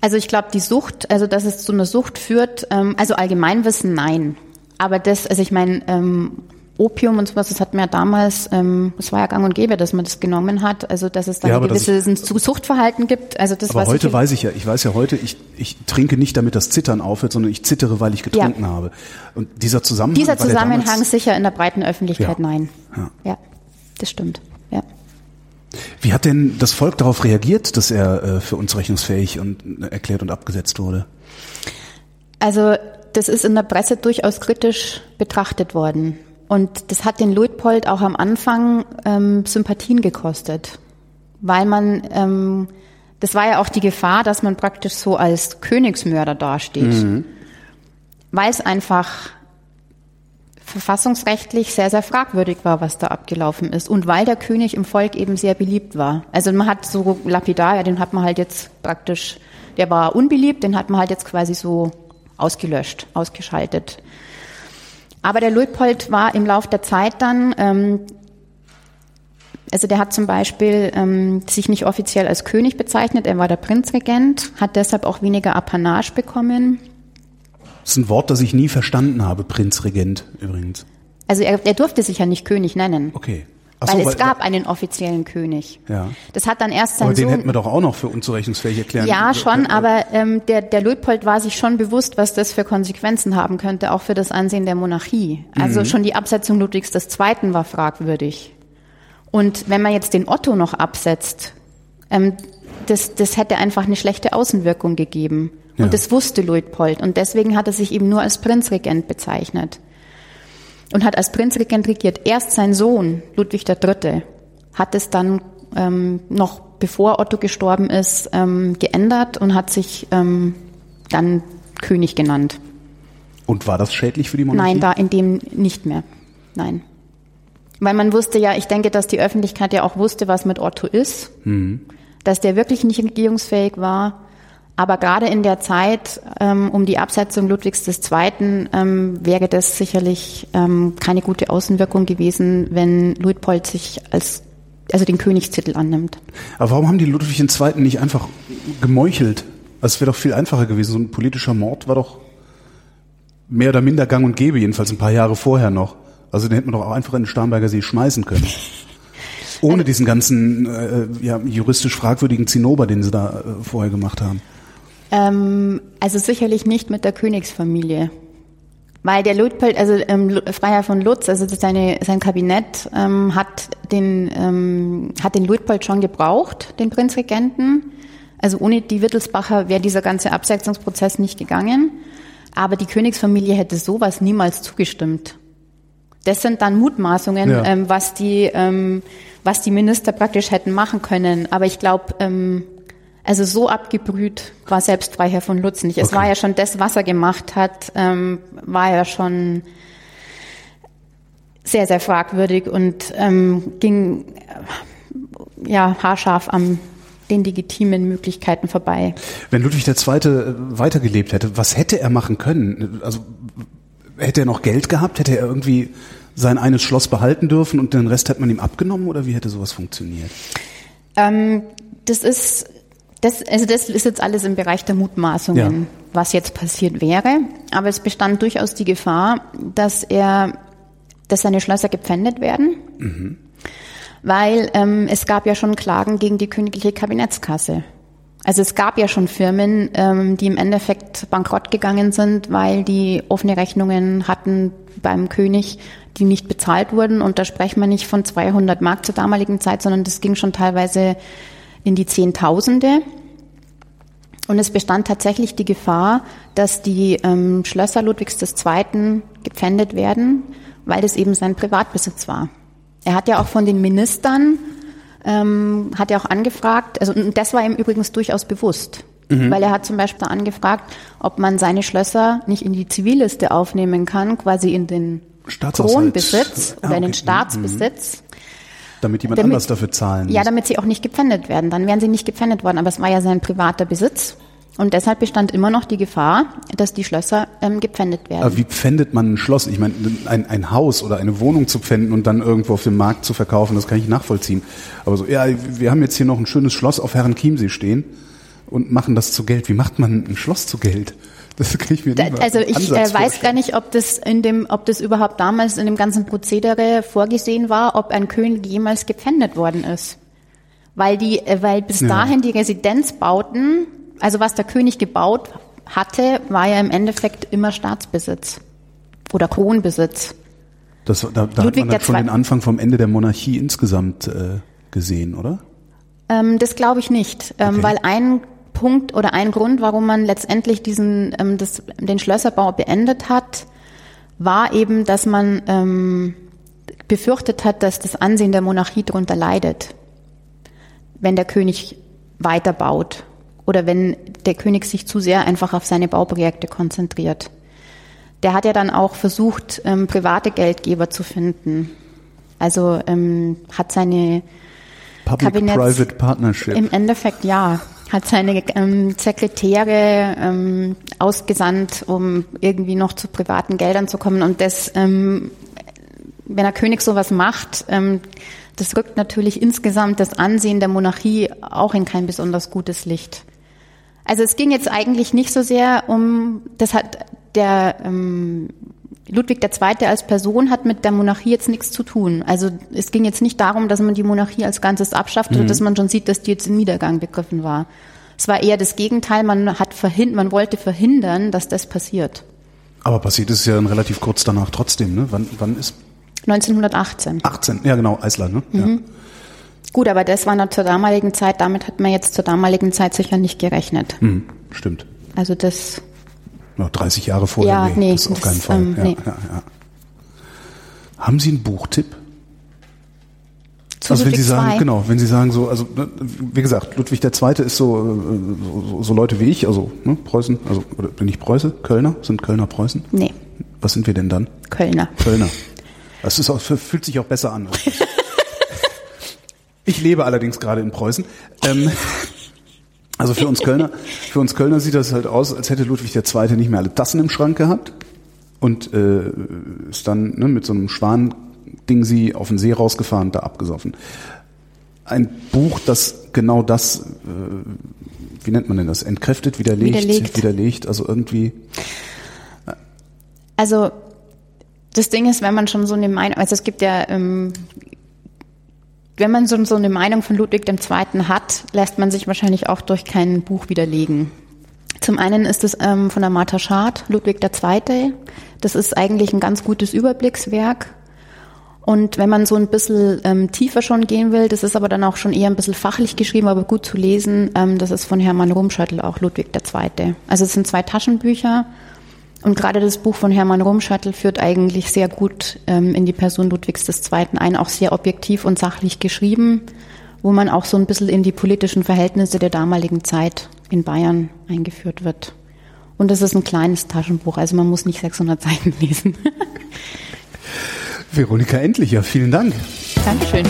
Also ich glaube, die Sucht, also dass es zu einer Sucht führt, ähm, also Allgemeinwissen nein. Aber das, also ich meine, ähm, Opium und sowas, das hat man ja damals, ähm, es war ja gang und gäbe, dass man das genommen hat, also dass es da ja, ein gewisses Suchtverhalten gibt. Also das aber heute ich weiß ich ja, ich weiß ja heute, ich, ich trinke nicht, damit das Zittern aufhört, sondern ich zittere, weil ich getrunken ja. habe. Und dieser Zusammenhang. Dieser Zusammenhang damals, sicher in der breiten Öffentlichkeit, ja. nein. Ja. ja, das stimmt. Ja. Wie hat denn das Volk darauf reagiert, dass er äh, für uns rechnungsfähig und äh, erklärt und abgesetzt wurde? Also das ist in der Presse durchaus kritisch betrachtet worden. Und das hat den Luitpold auch am Anfang ähm, Sympathien gekostet, weil man, ähm, das war ja auch die Gefahr, dass man praktisch so als Königsmörder dasteht, mhm. weil es einfach verfassungsrechtlich sehr, sehr fragwürdig war, was da abgelaufen ist und weil der König im Volk eben sehr beliebt war. Also man hat so lapidar, ja, den hat man halt jetzt praktisch, der war unbeliebt, den hat man halt jetzt quasi so ausgelöscht, ausgeschaltet. Aber der Luitpold war im Lauf der Zeit dann, ähm, also der hat zum Beispiel ähm, sich nicht offiziell als König bezeichnet, er war der Prinzregent, hat deshalb auch weniger Apanage bekommen. Das ist ein Wort, das ich nie verstanden habe, Prinzregent übrigens. Also er, er durfte sich ja nicht König nennen. Okay. So, weil es gab einen offiziellen König. Ja. Das hat dann erst sein Aber den Sohn, hätten wir doch auch noch für unzurechnungsfähig erklären Ja, schon, aber ähm, der, der Luitpold war sich schon bewusst, was das für Konsequenzen haben könnte, auch für das Ansehen der Monarchie. Also mhm. schon die Absetzung Ludwigs II. war fragwürdig. Und wenn man jetzt den Otto noch absetzt, ähm, das, das hätte einfach eine schlechte Außenwirkung gegeben. Und ja. das wusste Luitpold. Und deswegen hat er sich eben nur als Prinzregent bezeichnet und hat als Prinzregent regiert. Erst sein Sohn, Ludwig III., hat es dann ähm, noch bevor Otto gestorben ist, ähm, geändert und hat sich ähm, dann König genannt. Und war das schädlich für die Monarchie? Nein, da in dem nicht mehr. Nein. Weil man wusste ja, ich denke, dass die Öffentlichkeit ja auch wusste, was mit Otto ist, mhm. dass der wirklich nicht regierungsfähig war aber gerade in der Zeit ähm, um die Absetzung Ludwigs II. Ähm, wäre das sicherlich ähm, keine gute Außenwirkung gewesen, wenn Luitpold sich als also den Königstitel annimmt. Aber warum haben die Ludwig II. nicht einfach gemeuchelt? Also es wäre doch viel einfacher gewesen. So ein politischer Mord war doch mehr oder minder gang und gäbe, jedenfalls ein paar Jahre vorher noch. Also den hätte man doch auch einfach in den Starnberger See schmeißen können. Ohne diesen ganzen äh, ja, juristisch fragwürdigen Zinnober, den sie da äh, vorher gemacht haben. Ähm, also sicherlich nicht mit der Königsfamilie. Weil der Luitpold, also ähm, Freiherr von Lutz, also seine, sein Kabinett ähm, hat den ähm, hat den Luitpold schon gebraucht, den Prinzregenten. Also ohne die Wittelsbacher wäre dieser ganze Absetzungsprozess nicht gegangen. Aber die Königsfamilie hätte sowas niemals zugestimmt. Das sind dann Mutmaßungen, ja. ähm, was die ähm, was die Minister praktisch hätten machen können. Aber ich glaube, ähm, also so abgebrüht war selbst Freiherr von Lutz nicht. Es okay. war ja schon das, was er gemacht hat, ähm, war ja schon sehr, sehr fragwürdig und ähm, ging äh, ja haarscharf am den legitimen Möglichkeiten vorbei. Wenn Ludwig II. Äh, weitergelebt hätte, was hätte er machen können? Also hätte er noch Geld gehabt? Hätte er irgendwie sein eines Schloss behalten dürfen und den Rest hat man ihm abgenommen oder wie hätte sowas funktioniert? Ähm, das ist das, also das ist jetzt alles im Bereich der Mutmaßungen, ja. was jetzt passiert wäre. Aber es bestand durchaus die Gefahr, dass er, dass seine Schlösser gepfändet werden. Mhm. Weil ähm, es gab ja schon Klagen gegen die königliche Kabinettskasse. Also es gab ja schon Firmen, ähm, die im Endeffekt bankrott gegangen sind, weil die offene Rechnungen hatten beim König, die nicht bezahlt wurden. Und da sprechen wir nicht von 200 Mark zur damaligen Zeit, sondern das ging schon teilweise in die Zehntausende. Und es bestand tatsächlich die Gefahr, dass die ähm, Schlösser Ludwigs II. gepfändet werden, weil das eben sein Privatbesitz war. Er hat ja auch von den Ministern, ähm, hat er auch angefragt, also das war ihm übrigens durchaus bewusst, mhm. weil er hat zum Beispiel angefragt, ob man seine Schlösser nicht in die Zivilliste aufnehmen kann, quasi in den Kronbesitz ah, oder in den Staatsbesitz. Mhm. Damit jemand damit, anders dafür zahlen muss. Ja, damit sie auch nicht gepfändet werden. Dann wären sie nicht gepfändet worden, aber es war ja sein privater Besitz. Und deshalb bestand immer noch die Gefahr, dass die Schlösser ähm, gepfändet werden. Aber wie pfändet man ein Schloss? Ich meine, ein, ein Haus oder eine Wohnung zu pfänden und dann irgendwo auf dem Markt zu verkaufen, das kann ich nachvollziehen. Aber so, ja, wir haben jetzt hier noch ein schönes Schloss auf Herren Chiemsee stehen und machen das zu Geld. Wie macht man ein Schloss zu Geld? Das kann ich mir nicht Also ich äh, weiß gar nicht, ob das in dem, ob das überhaupt damals in dem ganzen Prozedere vorgesehen war, ob ein König jemals gepfändet worden ist. Weil die, äh, weil bis dahin ja. die Residenzbauten also was der König gebaut hatte, war ja im Endeffekt immer Staatsbesitz oder Kronbesitz. Das, da da hat man dann schon den Anfang vom Ende der Monarchie insgesamt äh, gesehen, oder? Ähm, das glaube ich nicht, ähm, okay. weil ein Punkt oder ein Grund, warum man letztendlich diesen ähm, das, den Schlösserbau beendet hat, war eben, dass man ähm, befürchtet hat, dass das Ansehen der Monarchie darunter leidet, wenn der König weiterbaut oder wenn der König sich zu sehr einfach auf seine Bauprojekte konzentriert. Der hat ja dann auch versucht, ähm, private Geldgeber zu finden. Also ähm, hat seine Public-Private Partnership. Im Endeffekt ja, hat seine ähm, Sekretäre ähm, ausgesandt, um irgendwie noch zu privaten Geldern zu kommen. Und das, ähm, wenn der König sowas macht, ähm, das rückt natürlich insgesamt das Ansehen der Monarchie auch in kein besonders gutes Licht. Also es ging jetzt eigentlich nicht so sehr um, das hat der ähm, Ludwig II. als Person hat mit der Monarchie jetzt nichts zu tun. Also es ging jetzt nicht darum, dass man die Monarchie als Ganzes abschafft, mhm. dass man schon sieht, dass die jetzt im Niedergang begriffen war. Es war eher das Gegenteil, man hat verhindert, man wollte verhindern, dass das passiert. Aber passiert ist es ja dann relativ kurz danach trotzdem, ne? Wann, wann ist? 1918. 18, ja genau, Eisland, ne? Mhm. Ja. Gut, aber das war noch zur damaligen Zeit, damit hat man jetzt zur damaligen Zeit sicher nicht gerechnet. Hm, stimmt. Also das. Noch 30 Jahre vorher, ja, nee, das auf keinen Fall. Ähm, ja, nee. ja, ja. Haben Sie einen Buchtipp? Zu also wenn Sie sagen, genau, wenn Sie sagen so, also ne, wie gesagt, Ludwig II. ist so, äh, so, so Leute wie ich, also ne, Preußen, also oder bin ich Preuße? Kölner? Sind Kölner Preußen? Nee. Was sind wir denn dann? Kölner. Kölner. Das ist auch, fühlt sich auch besser an. Ich lebe allerdings gerade in Preußen. Ähm, also für uns Kölner, für uns Kölner sieht das halt aus, als hätte Ludwig II. nicht mehr alle Tassen im Schrank gehabt und äh, ist dann ne, mit so einem Schwan-Ding sie auf den See rausgefahren, da abgesoffen. Ein Buch, das genau das, äh, wie nennt man denn das, entkräftet, widerlegt, widerlegt, widerlegt also irgendwie. Äh. Also das Ding ist, wenn man schon so eine Meinung, also es gibt ja ähm, wenn man so, so eine Meinung von Ludwig II. hat, lässt man sich wahrscheinlich auch durch kein Buch widerlegen. Zum einen ist es ähm, von der Martha Schad, Ludwig II. Das ist eigentlich ein ganz gutes Überblickswerk. Und wenn man so ein bisschen ähm, tiefer schon gehen will, das ist aber dann auch schon eher ein bisschen fachlich geschrieben, aber gut zu lesen, ähm, das ist von Hermann Rumschöttl, auch Ludwig II. Also es sind zwei Taschenbücher und gerade das Buch von Hermann Rumschattel führt eigentlich sehr gut ähm, in die Person Ludwigs II. ein, auch sehr objektiv und sachlich geschrieben, wo man auch so ein bisschen in die politischen Verhältnisse der damaligen Zeit in Bayern eingeführt wird. Und das ist ein kleines Taschenbuch, also man muss nicht 600 Seiten lesen. Veronika Endlicher, vielen Dank. Dankeschön.